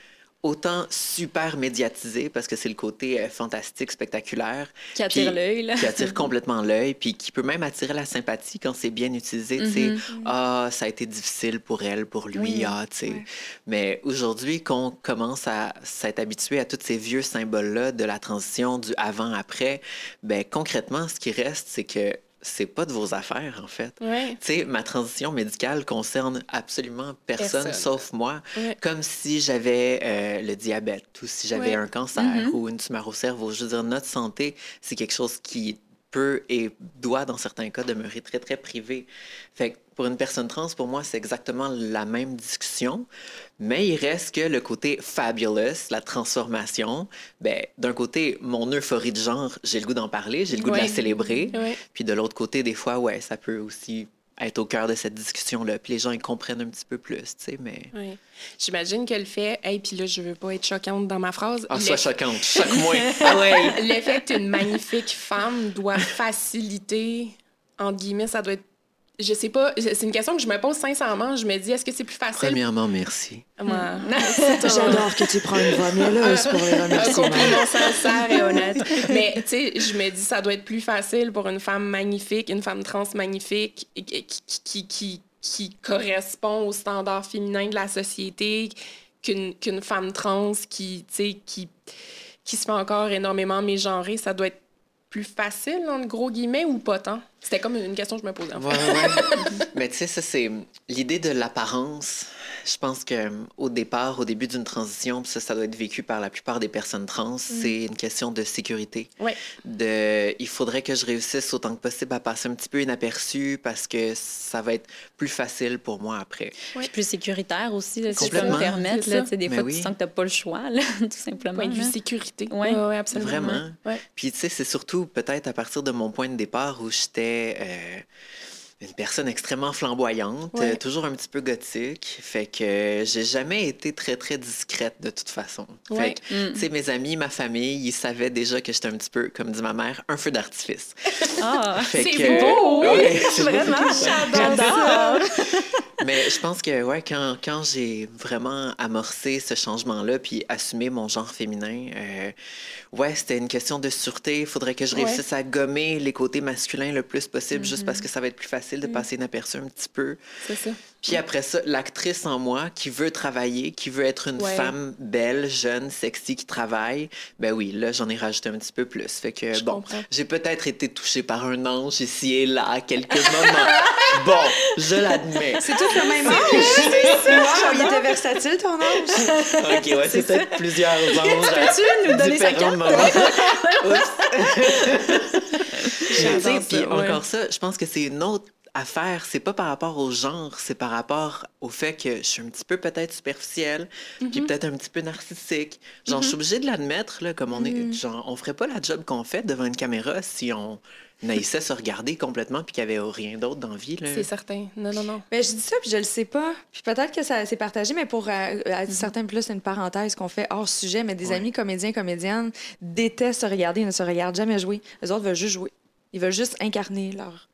autant super médiatisée parce que c'est le côté euh, fantastique, spectaculaire, Qui attire l'œil, là. qui attire *laughs* complètement l'œil, puis qui peut même attirer la sympathie quand c'est bien utilisé. Tu sais, ah, ça a été difficile pour elle, pour lui, Oui. ah, tu sais. Ouais. Mais aujourd'hui, qu'on commence à s'être habitué à tous ces vieux symboles-là de la transition, du avant-après, ben concrètement, ce qui reste, c'est que c'est pas de vos affaires, en fait. Ouais. Tu sais, ma transition médicale concerne absolument personne, Personne. sauf moi. Ouais. Comme si j'avais euh, le diabète ou si j'avais Ouais. un cancer ou une tumeur au cerveau. Je veux dire, notre santé, c'est quelque chose qui peut et doit, dans certains cas, demeurer très, très privé. Fait que pour une personne trans, pour moi, c'est exactement la même discussion, mais il reste que le côté fabulous, la transformation, ben, d'un côté, mon euphorie de genre, j'ai le goût d'en parler, j'ai le goût de la célébrer, Ouais. puis de l'autre côté, des fois, ouais, ça peut aussi être au cœur de cette discussion-là. Puis les gens, ils comprennent un petit peu plus, tu sais, mais... J'imagine que le fait, hey, puis là, je veux pas être choquante dans ma phrase. Ah, sois choquante, choque-moi. *laughs* ah ouais. le fait que tu es une magnifique femme doit faciliter, entre guillemets, ça doit être. Je sais pas, c'est une question que je me pose sincèrement. Je me dis, est-ce que c'est plus facile? Premièrement, merci. Moi, *laughs* *laughs* J'adore que tu prends une voix mielleuse pour les un remerciements. compliment sincère et honnête. Mais tu sais, je me dis, ça doit être plus facile pour une femme magnifique, une femme trans magnifique, qui, qui, qui, qui, correspond aux standards féminins de la société qu'une qu'une femme trans qui, tu sais, qui, qui se fait encore énormément mégenrer. Ça doit être plus facile, entre gros guillemets, ou pas tant? C'était comme une question que je me posais, en fait. Ouais, ouais. *laughs* Mais tu sais, ça, c'est l'idée de l'apparence. Je pense que euh, au départ, au début d'une transition, puis ça, ça doit être vécu par la plupart des personnes trans, c'est une question de sécurité. Ouais. De, il faudrait que je réussisse autant que possible à passer un petit peu inaperçu parce que ça va être plus facile pour moi après. Puis plus sécuritaire aussi, là, si je peux me permettre. C'est Là, des Mais fois, oui. tu sens que tu n'as pas le choix, là, *laughs* tout simplement. Point de vue sécurité. Ouais. ouais, absolument. Vraiment. Ouais. Puis, tu sais, c'est surtout peut-être à partir de mon point de départ où j'étais euh, une personne extrêmement flamboyante, Ouais. euh, toujours un petit peu gothique. Fait que euh, j'ai jamais été très, très discrète de toute façon. Ouais. Fait que, Mm. tu sais, mes amis, ma famille, ils savaient déjà que j'étais un petit peu, comme dit ma mère, un feu d'artifice. *laughs* Ah, C'est que- beau! Ouais, *laughs* vraiment, j'adore. Mais je pense que ouais, quand, quand j'ai vraiment amorcé ce changement-là, puis assumé mon genre féminin, euh, ouais, c'était une question de sûreté. Il faudrait que je réussisse à gommer les côtés masculins le plus possible, juste Mm-hmm. parce que ça va être plus facile de passer inaperçu un petit peu. C'est ça. Puis après ça, l'actrice en moi qui veut travailler, qui veut être une Ouais. femme belle, jeune, sexy, qui travaille, ben oui, là, j'en ai rajouté un petit peu plus. Fait que, Je bon, j'ai peut-être été touchée par un ange ici et là à quelques moments. *laughs* bon, je l'admets. C'est tout le même. Wow, il était versatile, ton âge. *laughs* OK, ouais, c'est peut-être plusieurs anges. Peux-tu nous donner sa différents carte? moments. *laughs* Oups. Puis ouais. encore ça, je pense que c'est une autre affaire. C'est pas par rapport au genre, c'est par rapport au fait que je suis un petit peu peut-être superficielle, puis peut-être un petit peu narcissique. Genre, je suis obligée de l'admettre, là, comme on est. Mm. Genre, on ferait pas la job qu'on fait devant une caméra si on naissait se regarder complètement puis qu'il y avait rien d'autre dans la vie. Là. C'est certain. Non, non, non. Ben, je dis ça, puis je le sais pas. Puis peut-être que ça s'est partagé, mais pour euh, à certains plus, c'est une parenthèse qu'on fait hors sujet. Mais des Ouais. amis comédiens, comédiennes détestent se regarder, ils ne se regardent jamais jouer. Les autres veulent juste jouer. Ils veulent juste incarner leur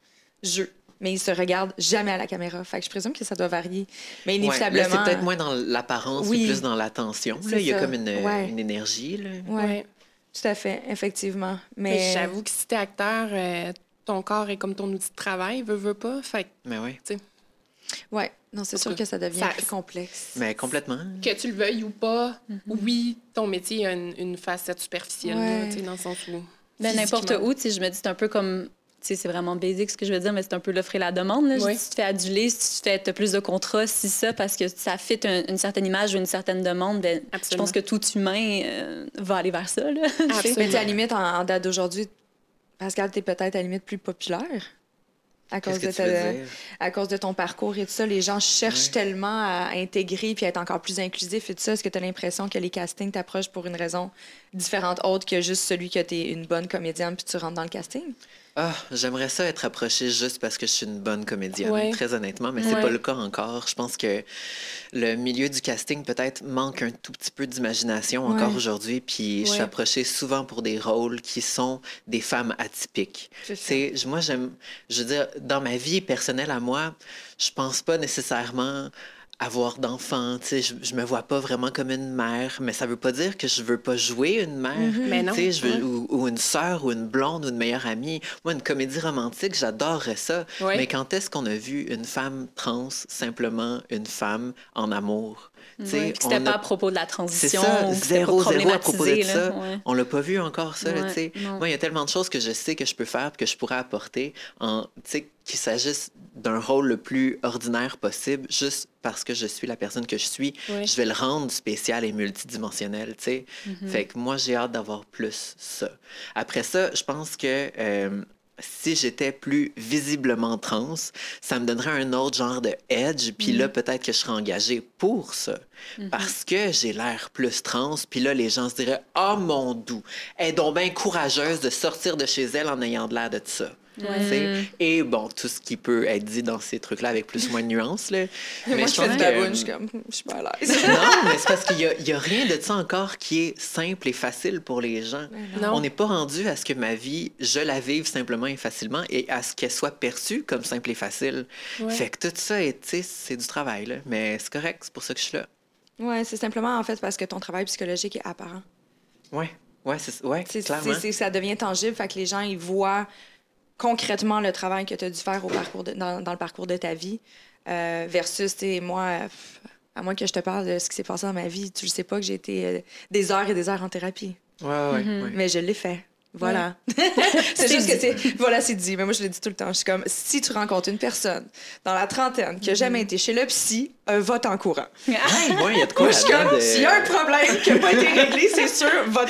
jeu. Mais ils se regardent jamais à la caméra. Fait que je présume que ça doit varier. Mais inévitablement. là, c'est peut-être moins dans l'apparence, Oui. et plus dans l'attention. Là, il y a ça. comme une, Ouais. une énergie. Là. Ouais, tout à fait, effectivement. Mais Mais, j'avoue que si t'es acteur, euh, ton corps est comme ton outil de travail, veux, veux pas. Fait que Mais oui. ouais, non, c'est sûr que ça devient ça- plus complexe. Mais complètement. que tu le veuilles ou pas, oui, ton métier a une, une facette superficielle, là, Ouais. tu sais, dans le sens où. Ben, n'importe où, tu sais, je me dis, c'est un peu comme c'est vraiment basique ce que je veux dire, mais c'est un peu l'offre et la demande. Là. Si tu te fais aduler, si tu fais as plus de contrats, si ça, parce que ça fit une certaine image ou une certaine demande, ben, je pense que tout humain euh, va aller vers ça. Là. *laughs* mais à la limite, en, date d'aujourd'hui, Pascal, tu es peut-être à la limite plus populaire. À cause, de à cause de ton parcours et tout ça, les gens cherchent tellement à intégrer puis à être encore plus inclusif et tout ça. Est-ce que tu as l'impression que les castings t'approchent pour une raison différente autre que juste celui que tu es une bonne comédienne puis tu rentres dans le casting? Ah, j'aimerais ça être approchée juste parce que je suis une bonne comédienne, très honnêtement, mais c'est pas le cas encore. Je pense que le milieu du casting peut-être manque un tout petit peu d'imagination encore aujourd'hui, puis je suis approchée souvent pour des rôles qui sont des femmes atypiques. C'est moi j'aime, je veux dire, dans ma vie personnelle à moi, je pense pas nécessairement avoir d'enfants. Tu sais, je, je me vois pas vraiment comme une mère, mais ça veut pas dire que je veux pas jouer une mère. Mais non. Tu sais, je veux, ou, une sœur, ou une blonde, ou une meilleure amie. Moi, une comédie romantique, j'adorerais ça. Mais quand est-ce qu'on a vu une femme trans, simplement une femme en amour? Ouais, c'était pas à propos de la transition. C'est ça, zéro, zéro à propos de ça. On l'a pas vu encore, ça. sais. Moi, il y a tellement de choses que je sais que je peux faire que je pourrais apporter, en, qu'il s'agisse d'un rôle le plus ordinaire possible, juste parce que je suis la personne que je suis, je vais le rendre spécial et multidimensionnel, tu sais. Mm-hmm. Fait que moi, j'ai hâte d'avoir plus ça. Après ça, je pense que... Euh, si j'étais plus visiblement trans, ça me donnerait un autre genre de edge, puis là, mm. peut-être que je serais engagée pour ça. Mm-hmm. Parce que j'ai l'air plus trans, puis là, les gens se diraient « Oh mon doux, elle est donc bien courageuse de sortir de chez elle en ayant de l'air de ça. » Et bon, tout ce qui peut être dit dans ces trucs-là avec plus ou moins de nuances. Là. *laughs* mais Moi, je, fais baboune, je suis comme, je suis pas à l'aise. non, *laughs* mais c'est parce qu'il n'y a, a, rien de ça encore qui est simple et facile pour les gens. On n'est pas rendu à ce que ma vie, je la vive simplement et facilement et à ce qu'elle soit perçue comme simple et facile. Fait que tout ça, c'est du travail, là. mais c'est correct, c'est pour ça que je suis là. Oui, c'est simplement en fait parce que ton travail psychologique est apparent. Oui, ouais, c'est ouais, clairement. ça devient tangible, fait que les gens, ils voient concrètement le travail que tu as dû faire au parcours dans, le parcours de ta vie euh, versus, moi, à moins que je te parle de ce qui s'est passé dans ma vie, tu ne sais pas que j'ai été euh, des heures et des heures en thérapie. Ouais, ouais, mm-hmm. Mais je l'ai fait. Voilà. *laughs* c'est juste que c'est. Voilà, c'est dit. Mais moi, je le dis tout le temps. Je suis comme, si tu rencontres une personne dans la trentaine qui n'a jamais mm-hmm. été chez le psy, un vote en courant. *laughs* Moi, il y a de quoi. *laughs* S'il y a un problème qui n'a pas été réglé, c'est sûr, vote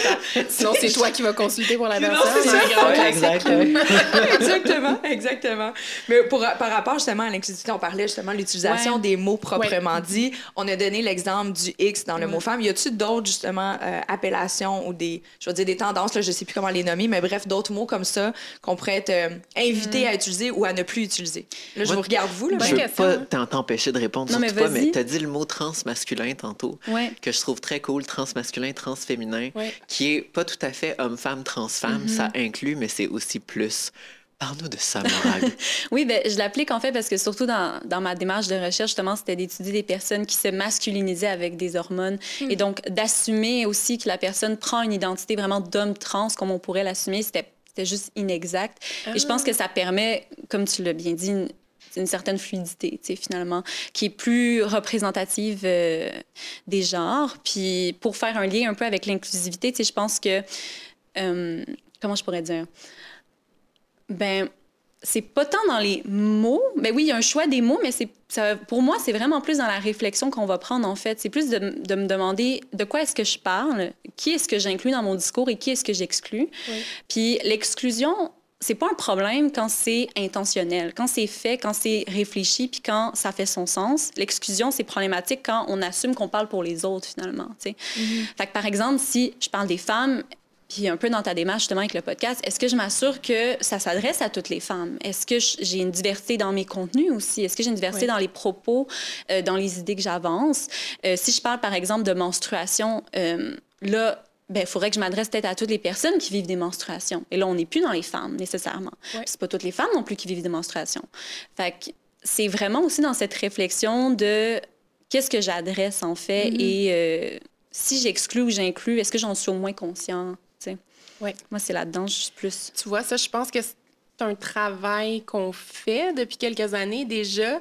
Sinon, c'est toi qui vas consulter pour la personne. Non, c'est ça. exactement. *laughs* exactement, exactement. Mais pour, par rapport justement à l'inclusivité, on parlait justement de l'utilisation des mots proprement dit. On a donné l'exemple du X dans le mot femme. Y a-t-il d'autres justement euh, appellations ou des, je veux dire, des tendances, là, je sais plus comment les nommer, mais bref, d'autres mots comme ça qu'on pourrait être euh, invité mm. à utiliser ou à ne plus utiliser? Là, je vous regarde vous. Là, je ne veux pas t'empêcher de répondre non, sur mais tu as dit le mot transmasculin tantôt, que je trouve très cool, transmasculin, transféminin, qui est pas tout à fait homme-femme, trans-femme, ça inclut, mais c'est aussi plus Parle-nous de ça, Morag. *laughs* oui, ben, je l'applique en fait parce que surtout dans, dans ma démarche de recherche, justement, c'était d'étudier des personnes qui se masculinisaient avec des hormones hmm. et donc d'assumer aussi que la personne prend une identité vraiment d'homme trans comme on pourrait l'assumer. C'était juste inexact. Et je pense que ça permet, comme tu l'as bien dit, une, une certaine fluidité, finalement, qui est plus représentative euh, des genres. Puis pour faire un lien un peu avec l'inclusivité, je pense que... Euh, comment je pourrais dire? Ben, c'est pas tant dans les mots. Ben oui, il y a un choix des mots, mais c'est pour moi, c'est vraiment plus dans la réflexion qu'on va prendre, en fait. C'est plus de, de, me demander de quoi est-ce que je parle, qui est-ce que j'inclus dans mon discours et qui est-ce que j'exclus. Puis l'exclusion, c'est pas un problème quand c'est intentionnel, quand c'est fait, quand c'est réfléchi, puis quand ça fait son sens. L'exclusion, c'est problématique quand on assume qu'on parle pour les autres, finalement. Mm-hmm. Fait que, par exemple, si je parle des femmes, puis un peu dans ta démarche justement avec le podcast, est-ce que je m'assure que ça s'adresse à toutes les femmes? Est-ce que j'ai une diversité dans mes contenus aussi? Est-ce que j'ai une diversité dans les propos, euh, dans les idées que j'avance? Euh, si je parle par exemple de menstruation, euh, là, ben, il faudrait que je m'adresse peut-être à toutes les personnes qui vivent des menstruations. Et là, on n'est plus dans les femmes nécessairement. C'est pas toutes les femmes non plus qui vivent des menstruations. Fait que c'est vraiment aussi dans cette réflexion de qu'est-ce que j'adresse en fait mm-hmm. et si j'exclus ou j'inclus, est-ce que j'en suis au moins conscient? Oui. Moi, c'est là-dedans, je suis plus. Tu vois, ça, je pense que c'est un travail qu'on fait depuis quelques années déjà.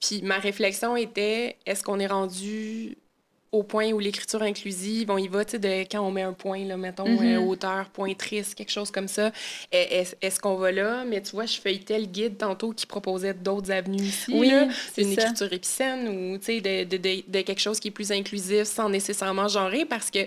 Puis ma réflexion était est-ce qu'on est rendu au point où l'écriture inclusive, on y va, tu sais, de quand on met un point, là, mettons, Mhm. euh, auteur, point triste, quelque chose comme ça. Est- Est-ce qu'on va là? Mais tu vois, je feuilletais le guide tantôt qui proposait d'autres avenues ici. Oui, là. une ça. écriture épicène ou, tu sais, de, de, de, de quelque chose qui est plus inclusif sans nécessairement genrer parce que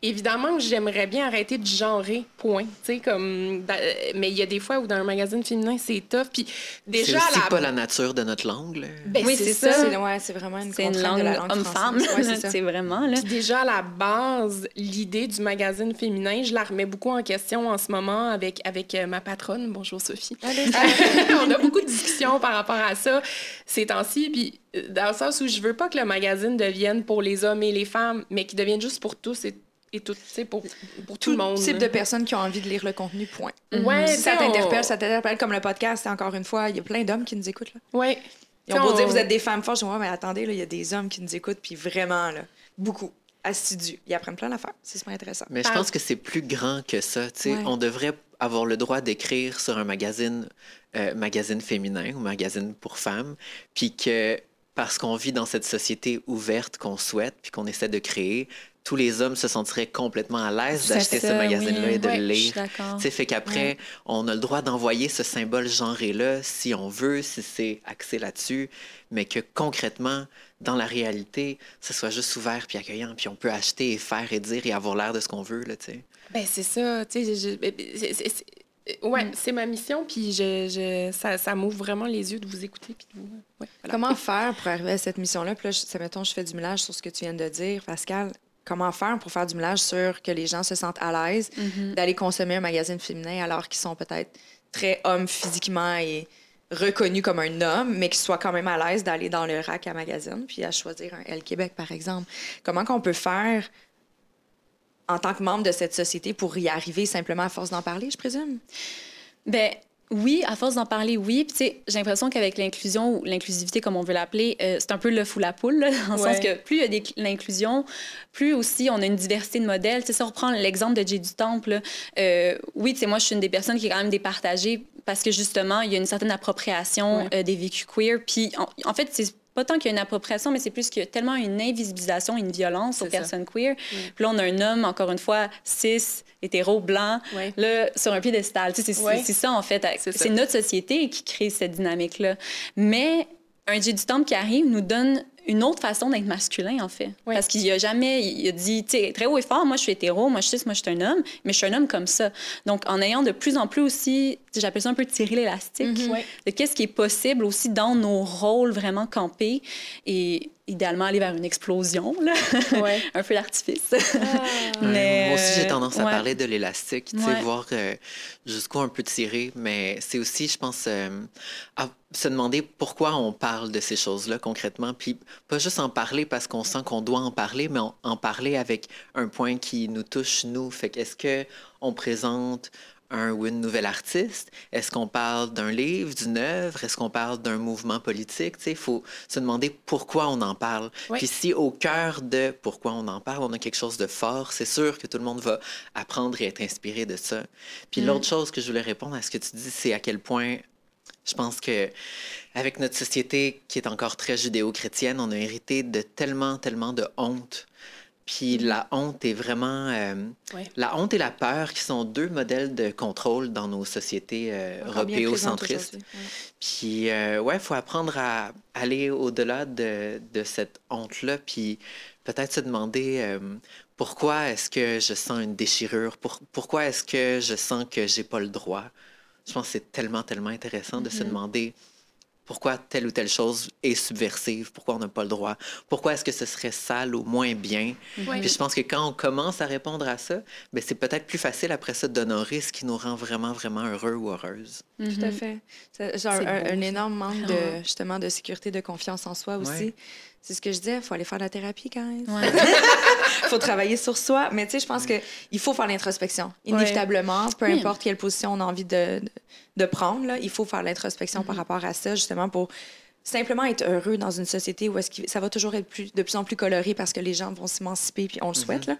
Évidemment que j'aimerais bien arrêter de genrer, point. Tu sais, comme. dans- Mais il y a des fois où dans un magazine féminin, c'est tough. Puis C'est déjà, à la pas la nature de notre langue. là. Ben, Oui, c'est c'est ça. C'est ouais, c'est vraiment une C'est une langue, de la langue homme-femme. Ouais, c'est *laughs* c'est vraiment, là. Puis déjà, à la base, l'idée du magazine féminin, je la remets beaucoup en question en ce moment avec, avec euh, ma patronne. Bonjour, Sophie. *laughs* On a beaucoup de discussions par rapport à ça ces temps-ci. Puis, euh, dans le sens où je veux pas que le magazine devienne pour les hommes et les femmes, mais qu'il devienne juste pour tous et, et sais, pour, pour tout, Tout le monde. type de personnes qui ont envie de lire le contenu, point. Ouais, Si ça on- t'interpelle, ça t'interpelle comme le podcast, c'est encore une fois, il y a plein d'hommes qui nous écoutent. Là. Ouais. Ils ont beau On- dire, vous êtes des femmes fortes, je dis, ouais, mais attendez, là, il y a des hommes qui nous écoutent, puis vraiment, là, beaucoup, assidus. Ils apprennent plein d'affaires. C'est super intéressant. Mais je pense que c'est plus grand que ça. tu sais. Ouais. On devrait avoir le droit d'écrire sur un magazine, euh, magazine féminin ou magazine pour femmes, puis que parce qu'on vit dans cette société ouverte qu'on souhaite, puis qu'on essaie de créer, tous les hommes se sentiraient complètement à l'aise C'est d'acheter ce magazine-là oui. et de Ouais, le Je suis lire. d'accord. Tu sais, fait qu'après, on a le droit d'envoyer ce symbole genré-là si on veut, si c'est axé là-dessus, mais que concrètement, dans la réalité, ce soit juste ouvert puis accueillant, puis on peut acheter et faire et dire et avoir l'air de ce qu'on veut, là, tu sais. Ben, c'est ça. Tu sais, c'est- c'est- c'est- Ouais, Mm. c'est ma mission, puis je, je, ça, ça m'ouvre vraiment les yeux de vous écouter. Puis de vous... ouais, voilà. Comment faire pour arriver à cette mission-là? Puis là, je, ça, mettons, je fais du ménage sur ce que tu viens de dire, Pascal. Comment faire pour faire du ménage sur que les gens se sentent à l'aise Mhm. d'aller consommer un magazine féminin alors qu'ils sont peut-être très hommes physiquement et reconnus comme un homme, mais qu'ils soient quand même à l'aise d'aller dans le rack à magazine puis à choisir un L Québec, par exemple. Comment qu'on peut faire en tant que membre de cette société pour y arriver simplement à force d'en parler, je présume? Ben oui, à force d'en parler, oui. Puis, tu sais, j'ai l'impression qu'avec l'inclusion ou l'inclusivité, comme on veut l'appeler, euh, c'est un peu le fou la poule, là, dans le Ouais. sens que plus il y a l'inclusion, plus aussi on a une diversité de modèles. Tu sais, si on reprend l'exemple de Jay du Temple, euh, oui, tu sais, moi, je suis une des personnes qui est quand même départagée parce que justement, il y a une certaine appropriation Ouais. euh, des vécus queer. Puis, en, en fait, c'est pas tant qu'il y a une appropriation, mais c'est plus qu'il y a tellement une invisibilisation, une violence aux ça. personnes queer. Puis là, on a un homme, encore une fois, cis, hétéro, blanc, là, sur un piédestal. Tu sais, c'est ça, en fait. C'est notre société qui crée cette dynamique-là. Mais un J du Temple qui arrive nous donne une autre façon d'être masculin, en fait. Oui. Parce qu'il a jamais, il a dit, tu sais, très haut et fort, moi, je suis hétéro, moi, je suis cis, moi, je suis un homme, mais je suis un homme comme ça. Donc, en ayant de plus en plus aussi, j'appelle ça un peu tirer l'élastique, Ouais. de qu'est-ce qui est possible aussi dans nos rôles vraiment campés et idéalement aller vers une explosion, là. Ouais. *laughs* un peu d'artifice. Ouais, Mais, Moi aussi, j'ai euh, tendance à ouais. parler de l'élastique, tu sais, Ouais. voir euh, jusqu'où on peut tirer, mais c'est aussi, je pense, euh, à se demander pourquoi on parle de ces choses-là concrètement, puis pas juste en parler parce qu'on sent qu'on doit en parler, mais en, en parler avec un point qui nous touche, nous. Fait qu'est-ce que on présente un ou une nouvelle artiste? Est-ce qu'on parle d'un livre, d'une œuvre? Est-ce qu'on parle d'un mouvement politique? Il faut se demander pourquoi on en parle. Oui. Puis si au cœur de pourquoi on en parle, on a quelque chose de fort, c'est sûr que tout le monde va apprendre et être inspiré de ça. Puis Mm. l'autre chose que je voulais répondre à ce que tu dis, c'est à quel point je pense que avec notre société qui est encore très judéo-chrétienne, on a hérité de tellement, tellement de honte. Puis la honte est vraiment... euh, Ouais. La honte et la peur qui sont deux modèles de contrôle dans nos sociétés euh, européocentristes. Ouais. Puis, euh, ouais, il faut apprendre à aller au-delà de, de cette honte-là, puis peut-être se demander euh, pourquoi est-ce que je sens une déchirure, Pour- pourquoi est-ce que je sens que j'ai pas le droit? Je pense que c'est tellement, tellement intéressant de se demander pourquoi telle ou telle chose est subversive, pourquoi on n'a pas le droit, pourquoi est-ce que ce serait sale ou moins bien. Puis je pense que quand on commence à répondre à ça, ben c'est peut-être plus facile après ça d'honorer ce qui nous rend vraiment, vraiment heureux ou heureuse. Tout à fait. C'est genre C'est un, beau, un ça. énorme manque de, Ouais. justement, de sécurité, de confiance en soi aussi. Ouais. C'est ce que je disais, il faut aller faire de la thérapie, quand même. Ouais. Il *laughs* faut travailler sur soi. Mais tu sais, je pense qu'il faut faire l'introspection. Inévitablement, peu importe quelle position on a envie de, de, de prendre, là, il faut faire l'introspection par rapport à ça, justement, pour simplement être heureux dans une société où est-ce que ça va toujours être plus, de plus en plus coloré parce que les gens vont s'émanciper, puis on le souhaite. Là.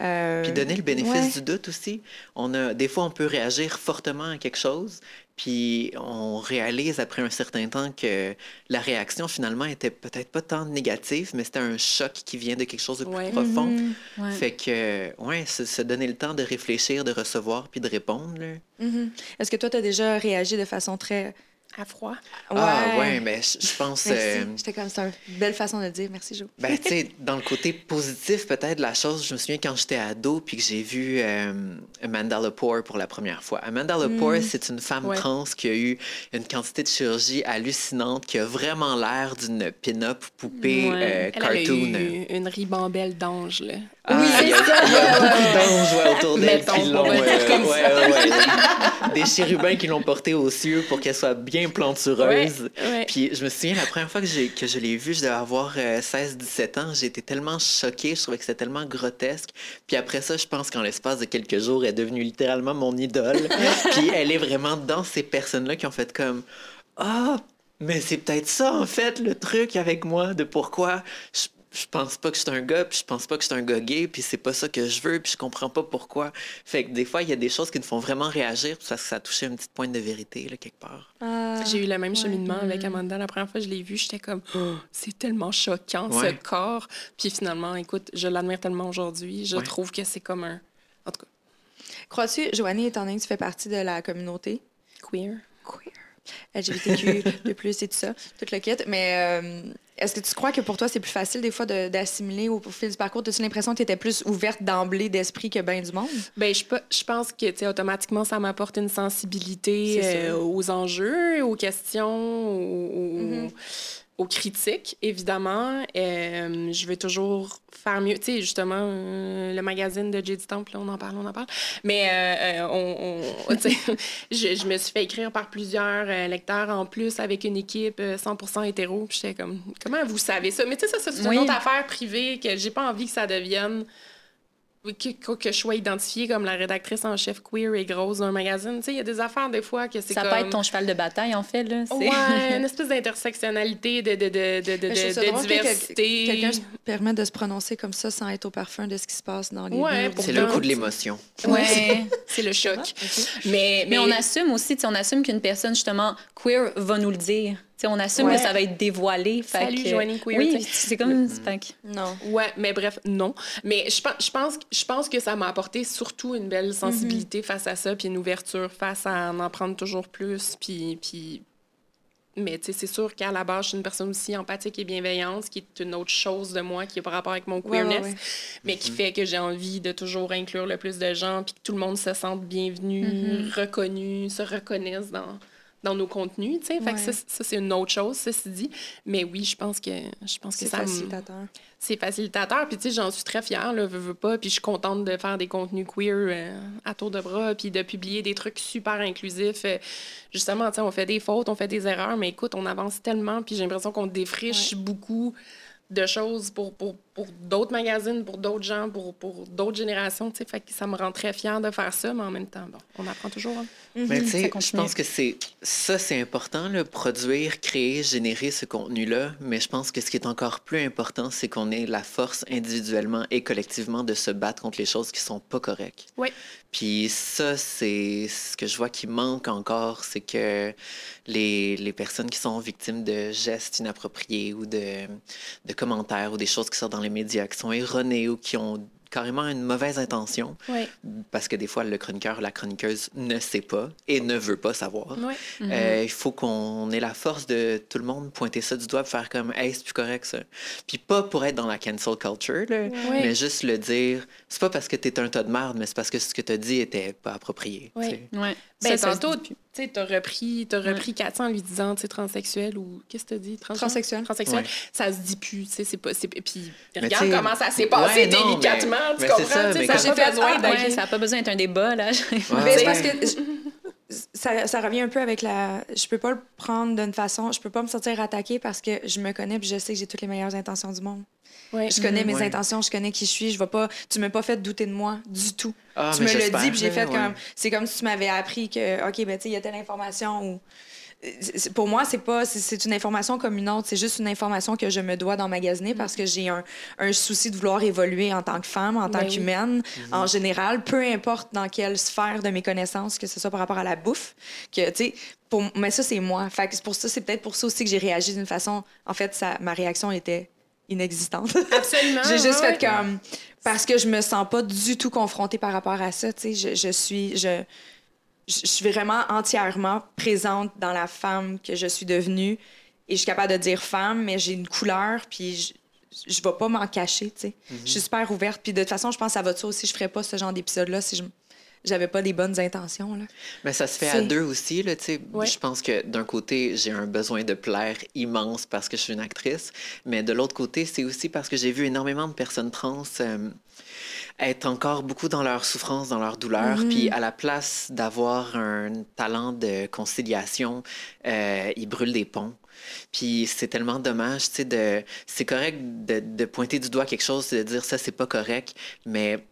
Euh, Puis donner le bénéfice ouais. du doute aussi. On a, des fois, on peut réagir fortement à quelque chose, puis on réalise après un certain temps que la réaction finalement était peut-être pas tant négative, mais c'était un choc qui vient de quelque chose de plus Ouais. profond. Mhm. Ouais. Fait que, ouais, se, se donner le temps de réfléchir, de recevoir, puis de répondre. là. Mhm. Est-ce que toi, tu as déjà réagi de façon très. À froid. Ah ouais, mais je je pense... Merci. euh, J'étais comme ça. Belle façon de le dire. Merci, Jo. Ben, tu sais, *laughs* dans le côté positif, peut-être, de la chose, je me souviens quand j'étais ado, puis que j'ai vu euh, Amanda Lepore pour la première fois. Amanda Lepore, c'est une femme Ouais. trans qui a eu une quantité de chirurgie hallucinante, qui a vraiment l'air d'une pin-up poupée Ouais. euh, Elle, elle a cartoon. eu une ribambelle d'ange, là. Ah, il y a, il y a beaucoup d'anges autour d'elle qui l'ont... euh, comme ouais, ouais, ouais. Des chérubins qui l'ont portée aux cieux pour qu'elle soit bien plantureuse. Puis je me souviens, la première fois que, je l'ai vue, je devais avoir euh, 16-17 ans, j'ai été tellement choquée, je trouvais que c'était tellement grotesque. Puis après ça, je pense qu'en l'espace de quelques jours, elle est devenue littéralement mon idole. *laughs* Puis elle est vraiment dans ces personnes-là qui ont fait comme Ah, mais c'est peut-être ça en fait le truc avec moi de pourquoi je, je pense pas que je suis un gars, puis je pense pas que je suis un gars gay, puis c'est pas ça que je veux, puis je comprends pas pourquoi. Fait que des fois, il y a des choses qui me font vraiment réagir, parce que ça a touché une petite pointe de vérité, là, quelque part. Ah. J'ai eu le même cheminement avec Mm. Amanda. La première fois que je l'ai vue, j'étais comme, Oh, c'est tellement choquant, ce corps. Puis finalement, écoute, je l'admire tellement aujourd'hui. Je Ouais. trouve que c'est comme un. En tout cas, Crois-tu, Joanie, étant donné que tu fais partie de la communauté? Queer. LGBTQ, de plus et tout ça, tout le kit, mais euh, est-ce que tu crois que pour toi, c'est plus facile des fois d'assimiler au, au fil du parcours? As-tu l'impression que tu étais plus ouverte d'emblée d'esprit que bien du monde? Ben, je, pe- je pense que, tu sais, automatiquement, ça m'apporte une sensibilité euh, aux enjeux, aux questions, aux, aux- Mhm. Aux critiques, évidemment. Euh, je veux toujours faire mieux. Tu sais, justement, euh, le magazine de J.D. Temple, là, on en parle, on en parle. Mais euh, on, *laughs* je, je me suis fait écrire par plusieurs lecteurs en plus avec une équipe euh, 100% hétéro. Puis j'étais comme, comment vous savez ça? Mais tu sais, ça, ça, c'est Oui. une autre affaire privée que j'ai pas envie que ça devienne que, que, que je sois identifiée comme la rédactrice en chef queer et grosse d'un magazine. Tu sais, il y a des affaires des fois que c'est Ça comme... peut être ton cheval de bataille, en fait. Là. Ouais, une *laughs* espèce d'intersectionnalité, de, de, de, de, Mais drôle que quel- diversité. Quelqu'un se permet de se prononcer comme ça sans être au parfum de ce qui se passe dans les Ouais, C'est le coup de l'émotion. Ouais. *laughs* C'est le choc. Ok. Mais, Mais on assume aussi, tu sais, on assume qu'une personne, justement, queer va nous le dire. On assume Ouais. que ça va être dévoilé. Fait Salut, que- Joanie Queer, Oui, c'est comme... fait que- Non. Ouais, mais bref, non. Mais je pense, je pense, je pense que ça m'a apporté surtout une belle sensibilité face à ça, puis une ouverture face à en, en prendre toujours plus, puis... puis... Mais tu sais, c'est sûr qu'à la base, je suis une personne aussi empathique et bienveillante, ce qui est une autre chose de moi qui est par rapport avec mon Ouais, ouais, queerness, ouais. mais qui fait que j'ai envie de toujours inclure le plus de gens, puis que tout le monde se sente bienvenu, reconnu, se reconnaisse dans, dans nos contenus, tu sais. Fait que Ouais. ça, ça, c'est une autre chose, ceci dit. Mais oui, je pense que, je pense que C'est ça facilitateur. c'est facilitateur. Puis, tu sais, j'en suis très fière, là, veux, veux pas. Puis, je suis contente de faire des contenus queer euh, à tour de bras, puis de publier des trucs super inclusifs. Euh, justement, tu sais, on fait des fautes, on fait des erreurs, mais écoute, on avance tellement, puis j'ai l'impression qu'on défriche beaucoup de choses pour, pour, pour d'autres magazines, pour d'autres gens, pour, pour d'autres générations, tu sais. Fait que ça me rend très fière de faire ça, mais en même temps, bon, on apprend toujours. hein. Mais tu sais, je pense que c'est ça, c'est important, le produire, créer, générer ce contenu-là. Mais je pense que ce qui est encore plus important, c'est qu'on ait la force individuellement et collectivement de se battre contre les choses qui sont pas correctes. Oui. Puis ça, c'est ce que je vois qui manque encore, c'est que les, les personnes qui sont victimes de gestes inappropriés ou de, de commentaires ou des choses qui sortent dans les médias, qui sont erronées ou qui ont carrément une mauvaise intention, Oui. parce que des fois, le chroniqueur ou la chroniqueuse ne sait pas et ne veut pas savoir. Oui. Euh, il faut qu'on ait la force de tout le monde pointer ça du doigt, faire comme Hey, c'est plus correct ça. Puis pas pour être dans la cancel culture, là, mais juste le dire c'est pas parce que t'es un tas de merde, mais c'est parce que ce que t'as dit était pas approprié. Ben, Ça, tantôt, tu sais, t'as repris, t'as repris 400 en lui disant, tu sais, transsexuel ou... Qu'est-ce que t'as dit? Transsexuel. Transsexuel. Ouais. Ça se dit plus, tu sais, c'est pas... Puis regarde comment ça s'est passé ouais, non, délicatement, mais- tu comprends? ça, mais ça n'a pas besoin Ah, ça n'a pas besoin d'être un débat, là. *laughs* Ouais, Mais parce que ça, ça revient un peu avec la. Je peux pas le prendre d'une façon. Je peux pas me sentir attaquée parce que je me connais puis je sais que j'ai toutes les meilleures intentions du monde. Ouais. Je connais mes Ouais. intentions, je connais qui je suis. Je vais pas. Tu m'as pas fait douter de moi du tout. Ah, tu me l'as dit puis j'ai fait comme. C'est comme si tu m'avais appris que ok ben tu sais il y a telle information ou. pour moi, c'est pas c'est une information comme une autre. C'est juste une information que je me dois d'emmagasiner parce que j'ai un, un, souci de vouloir évoluer en tant que femme, en tant ben qu'humaine, en mhm. général, peu importe dans quelle sphère de mes connaissances, que ce soit par rapport à la bouffe, que, tu sais, pour, mais ça, c'est moi. Fait pour ça, c'est peut-être pour ça aussi que j'ai réagi d'une façon. En fait, ça, ma réaction était inexistante. Absolument. *laughs* j'ai juste fait comme. Parce que je me sens pas du tout confrontée par rapport à ça. Tu sais, je, je suis. Je, je suis vraiment entièrement présente dans la femme que je suis devenue. Et je suis capable de dire femme, mais j'ai une couleur, puis je, je vais pas m'en cacher, tu sais. Je suis mhm. super ouverte. Puis de toute façon, je pense que ça va de ça aussi. Je ferais pas ce genre d'épisode-là si je j'avais pas les bonnes intentions. Là. Mais ça se fait à deux aussi. Là, sais. Je pense que d'un côté, j'ai un besoin de plaire immense parce que je suis une actrice. Mais de l'autre côté, c'est aussi parce que j'ai vu énormément de personnes trans euh, être encore beaucoup dans leur souffrance, dans leur douleur. Mm-hmm. Puis à la place d'avoir un talent de conciliation, euh, ils brûlent des ponts. Puis c'est tellement dommage, tu sais, de... c'est correct de, de, pointer du doigt quelque chose, de dire ça, c'est pas correct, mais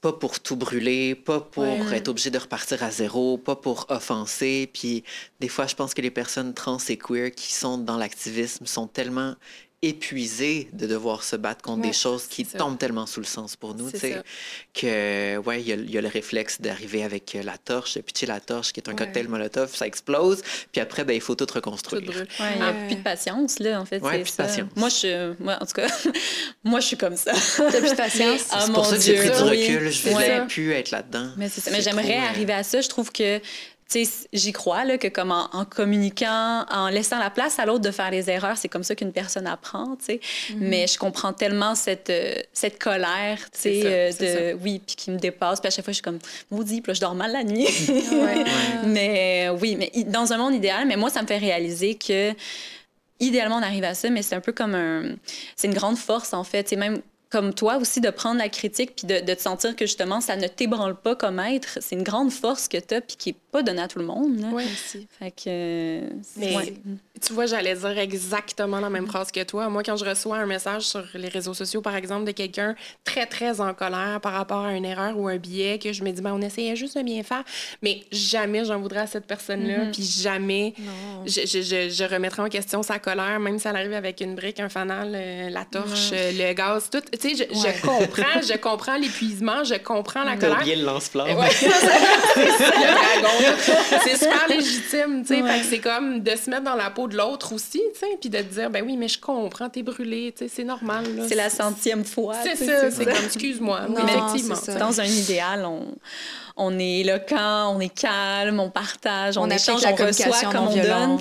pas pour tout brûler, pas pour être obligé de repartir à zéro, pas pour offenser. Puis des fois, je pense que les personnes trans et queer qui sont dans l'activisme sont tellement épuisé de devoir se battre contre des choses qui tombent tellement sous le sens pour nous, tu sais, que, ouais, il y, a le réflexe d'arriver avec euh, la torche, de pitcher la torche, qui est un cocktail Molotov, ça explose, puis après, ben, il faut tout reconstruire. Tout ah, plus de patience, là, en fait, c'est ça. Patience. Moi, je, moi, en tout cas, *laughs* moi, je suis comme ça. T'as plus de patience? Ah, c'est pour ça que j'ai pris du recul, je voulais plus être là-dedans. Mais, Mais j'aimerais euh, arriver à ça, je trouve que j'y crois là, que comme en, communiquant, en laissant la place à l'autre de faire les erreurs, c'est comme ça qu'une personne apprend. tu sais. Mm-hmm. Mais je comprends tellement cette, euh, cette colère, tu sais, euh, de, oui, puis qui me dépasse. Puis à chaque fois, je suis comme maudit, puis là, je dors mal la nuit. *laughs* Mais oui, mais dans un monde idéal, mais moi, ça me fait réaliser que idéalement, on arrive à ça, mais c'est un peu comme un. C'est une grande force, en fait. C'est même comme toi aussi, de prendre la critique puis de, de te sentir que justement, ça ne t'ébranle pas comme être. C'est une grande force que tu as puis qui n'est pas donnée à tout le monde. Oui, aussi. Fait que. Mais tu vois, j'allais dire exactement la même phrase que toi. Moi, quand je reçois un message sur les réseaux sociaux, par exemple, de quelqu'un très, très en colère par rapport à une erreur ou un billet, que je me dis, ben, on essayait juste de bien faire, mais jamais j'en voudrais à cette personne-là, mm-hmm. puis jamais je, je, je, remettrai en question sa colère, même si elle arrive avec une brique, un fanal, euh, la torche, euh, le gaz, tout tu sais, je, comprends, je comprends l'épuisement, je comprends la colère. oublié le lance-flamme. c'est super légitime, tu sais. c'est comme de se mettre dans la peau de l'autre aussi, tu sais, puis de te dire, ben oui, mais je comprends, t'es brûlé, tu sais, c'est normal. C'est la centième fois. C'est ça, c'est comme, excuse-moi. effectivement. Dans un idéal, on on est éloquent, on est calme, on partage, on, échange, on reçoit comme on donne.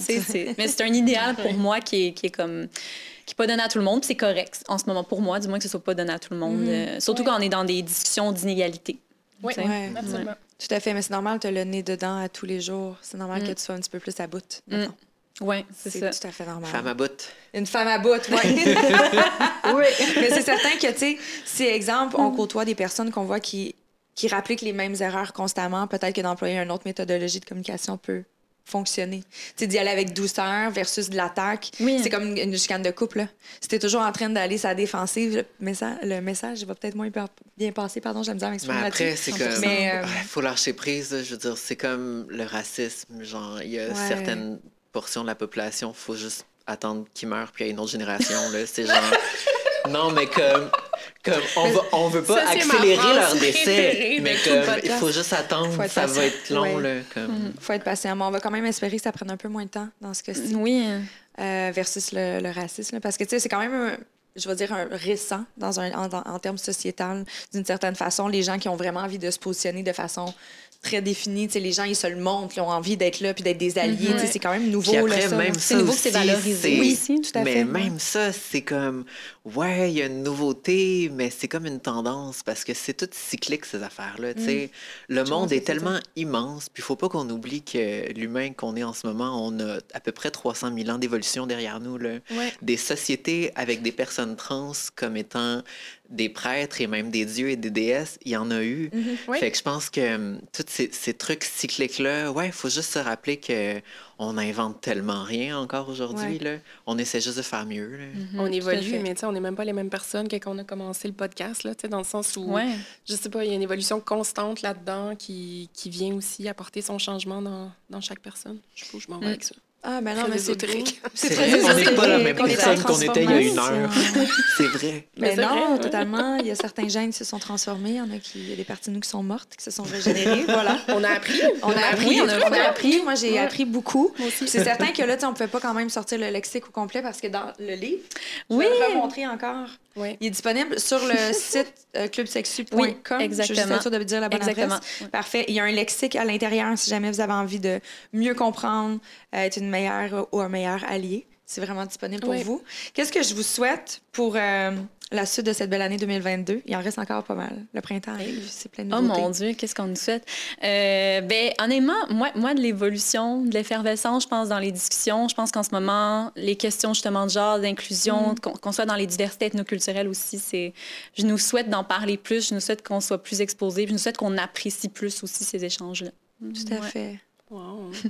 Mais c'est un idéal pour moi qui est, qui est comme qui n'est pas donné à tout le monde. C'est correct en ce moment pour moi, du moins que ce soit pas donné à tout le monde. Mhm. Euh, surtout quand on est dans des discussions d'inégalité. Oui, absolument. Tout à fait, mais c'est normal, tu as le nez dedans à tous les jours. C'est normal que mm. tu sois un petit peu plus à bout. Mm. Oui, c'est ça. tout à fait normal. Femme à bout. Une femme à bout, oui. *laughs* oui. Mais c'est certain que, tu sais, si, exemple, on côtoie des personnes qu'on voit qui, qui rappliquent les mêmes erreurs constamment, peut-être que d'employer une autre méthodologie de communication peut fonctionner. Tu d'y aller avec douceur versus de l'attaque. C'est comme une chicane de couple. Si t'es toujours en train d'aller sa défensive, le message, le message va peut-être moins bien passer. Pardon, j'aime bien m'exprimer après, c'est comme... Mais, euh, faut lâcher prise. Je veux dire, c'est comme le racisme. Genre, il y a certaines portions de la population, faut juste attendre qu'ils meurent, puis il y a une autre génération. là, c'est genre... *laughs* non, mais comme comme on, va, on veut pas accélérer leur décès, mais comme, il faut juste attendre, ça va être long. Il Là, comme... Mm. faut être patient. Mais on va quand même espérer que ça prenne un peu moins de temps dans ce cas-ci. Oui. Euh, versus le, le racisme. Parce que, tu sais, c'est quand même un, je vais dire, un récent dans un, en, en termes sociétal, d'une certaine façon. Les gens qui ont vraiment envie de se positionner de façon très défini. les gens, ils se le montrent, ils ont envie d'être là puis d'être des alliés. Mhm. C'est quand même nouveau. après, là, même c'est nouveau, c'est valorisé. Oui, tout à fait. Mais même ça, c'est comme, ouais, il y a une nouveauté, mais c'est comme une tendance parce que c'est tout cyclique, ces affaires-là. Mm. Le monde est tellement immense, puis il faut pas qu'on oublie que l'humain qu'on est en ce moment, on a à peu près 300 000 ans d'évolution derrière nous. Là. Des sociétés avec des personnes trans comme étant des prêtres et même des dieux et des déesses, il y en a eu. Mhm. Fait que je pense que um, tous ces, ces, trucs cycliques-là, ouais, il faut juste se rappeler que on n'invente tellement rien encore aujourd'hui. là. On essaie juste de faire mieux. Là. Mhm, on évolue, mais on n'est même pas les mêmes personnes que quand on a commencé le podcast, là, dans le sens où, je sais pas, il y a une évolution constante là-dedans qui, qui vient aussi apporter son changement dans, dans chaque personne. Je sais pas, je m'en vais mm. avec ça. Ah, ben non, mais c'est. C'est très vrai, on n'est pas la même on est en personne qu'on était il y a une heure. *laughs* C'est vrai. Mais non, vrai, ouais. totalement. Il y a certains gènes qui se sont transformés. Il y en a qui, il y a des parties de nous qui sont mortes, qui se sont régénérées. voilà. On a appris. On a appris, on a, on a appris. Moi, j'ai Ouais. appris beaucoup. C'est certain que là, tu sais, on ne pouvait pas quand même sortir le lexique au complet parce que dans le livre, je Oui. vais le remontrer encore. Oui. Il est disponible sur le *laughs* site euh, clubsexu.com. Oui, Je suis exactement. sûre de dire la bonne Exactement. adresse. Parfait. Il y a un lexique à l'intérieur si jamais vous avez envie de mieux comprendre, euh, être une meilleure ou un meilleur allié. C'est vraiment disponible pour vous. Qu'est-ce que je vous souhaite pour euh, la suite de cette belle année 2022? Il en reste encore pas mal. Le printemps arrive, c'est plein de Oh nouveautés. mon Dieu, qu'est-ce qu'on nous souhaite? Euh, ben, honnêtement, moi, moi, de l'évolution, de l'effervescence, je pense, dans les discussions, je pense qu'en ce moment, les questions justement de genre, d'inclusion, qu'on qu'on soit dans les diversités ethnoculturelles aussi, c'est. Je nous souhaite d'en parler plus, je nous souhaite qu'on soit plus exposés, je nous souhaite qu'on apprécie plus aussi ces échanges-là. Tout à Ouais. fait. Wow. *laughs*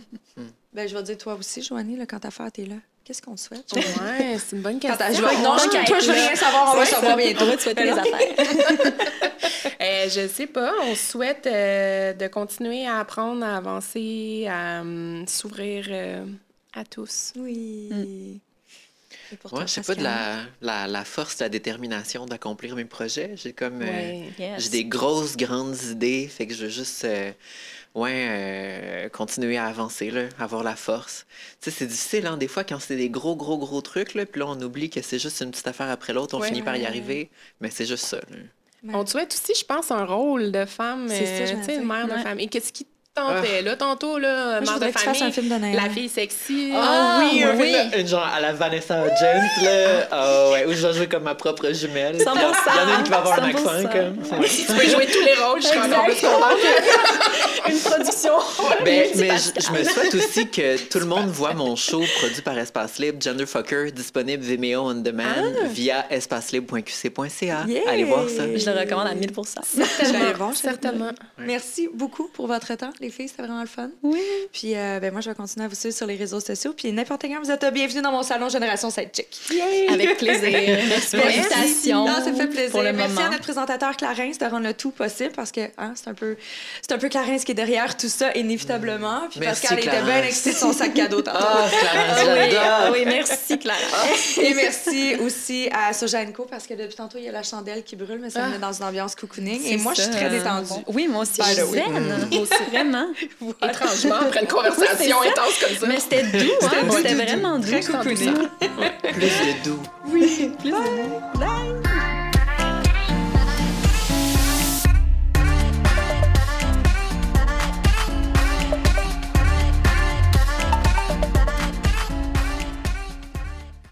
Ben, je vais dire toi aussi, Joanie, là, quand ta fête est là. Qu'est-ce qu'on te souhaite? Ouais, c'est une bonne question. non, je- toi, je veux rien savoir, on va savoir bientôt. On va te souhaiter les affaires. *laughs* Euh, je sais pas. On souhaite euh, de continuer à apprendre, à avancer, à hum, s'ouvrir euh, à tous. Oui. Et pour Moi, je sais pas de la, la, la force, la détermination d'accomplir mes projets. J'ai comme. euh, Ouais. Yes. J'ai des grosses, grandes idées. Fait que je veux juste. Ouais, euh, continuer à avancer, là, avoir la force. Tu sais, c'est difficile, hein, des fois, quand c'est des gros, gros, gros trucs, là, puis là, on oublie que c'est juste une petite affaire après l'autre, on Ouais. finit par y arriver, mais c'est juste ça. là. On te souhaite aussi, je pense, un rôle de femme, C'est ça, euh, tu sais, une mère de famille. Qu'est-ce qui tentait, là, tantôt, là, Moi, je de que tu fasses un famille, film de Noël. la fille sexy. Ah, oui, un oui. film de- une genre à la Vanessa Hudgens, là. *laughs* Ah ouais, où je vais jouer comme ma propre jumelle. Il y en a une qui va avoir un 100%. accent, comme. Ouais. Tu peux jouer tous les rôles, je plus contente. *laughs* Une production. Ben, mais je, je me souhaite aussi que tout le monde voit mon show produit par Espace Libre, Genderfucker, disponible Vimeo on demand via espacelibre.qc.ca. Yeah! Allez voir ça. Je le recommande à 1000 Je vais aller voir, je vais Certainement. Merci beaucoup pour votre temps, les filles. C'était vraiment le fun. Oui. Puis, euh, ben, moi, je vais continuer à vous suivre sur les réseaux sociaux. Puis, n'importe quand, vous êtes bienvenue dans mon salon Génération Sidechick. Avec plaisir. *laughs* Merci pour l'invitation. Non, ça fait plaisir. Pour le Merci moment. à notre présentateur Clarence de rendre le tout possible parce que hein, c'est un peu c'est un peu Clarence qui est derrière tout ça inévitablement. Puis Merci, Pascal était bien Clarence. excité de son sac cadeau tantôt. Ah, Clarence, Ah j'adore. ah oui, merci Clara. Et merci aussi à Soja Co parce que depuis tantôt il y a la chandelle qui brûle mais ça me met dans une ambiance cocooning et moi je suis très détendue. Oui, moi aussi, je suis zen. Moi aussi, vraiment. *laughs* Étrangement, après une *laughs* conversation Oui, intense comme ça. Mais c'était doux, hein? doux, C'était doux, vraiment doux. très cocooning. Plus de doux. Plus de doux.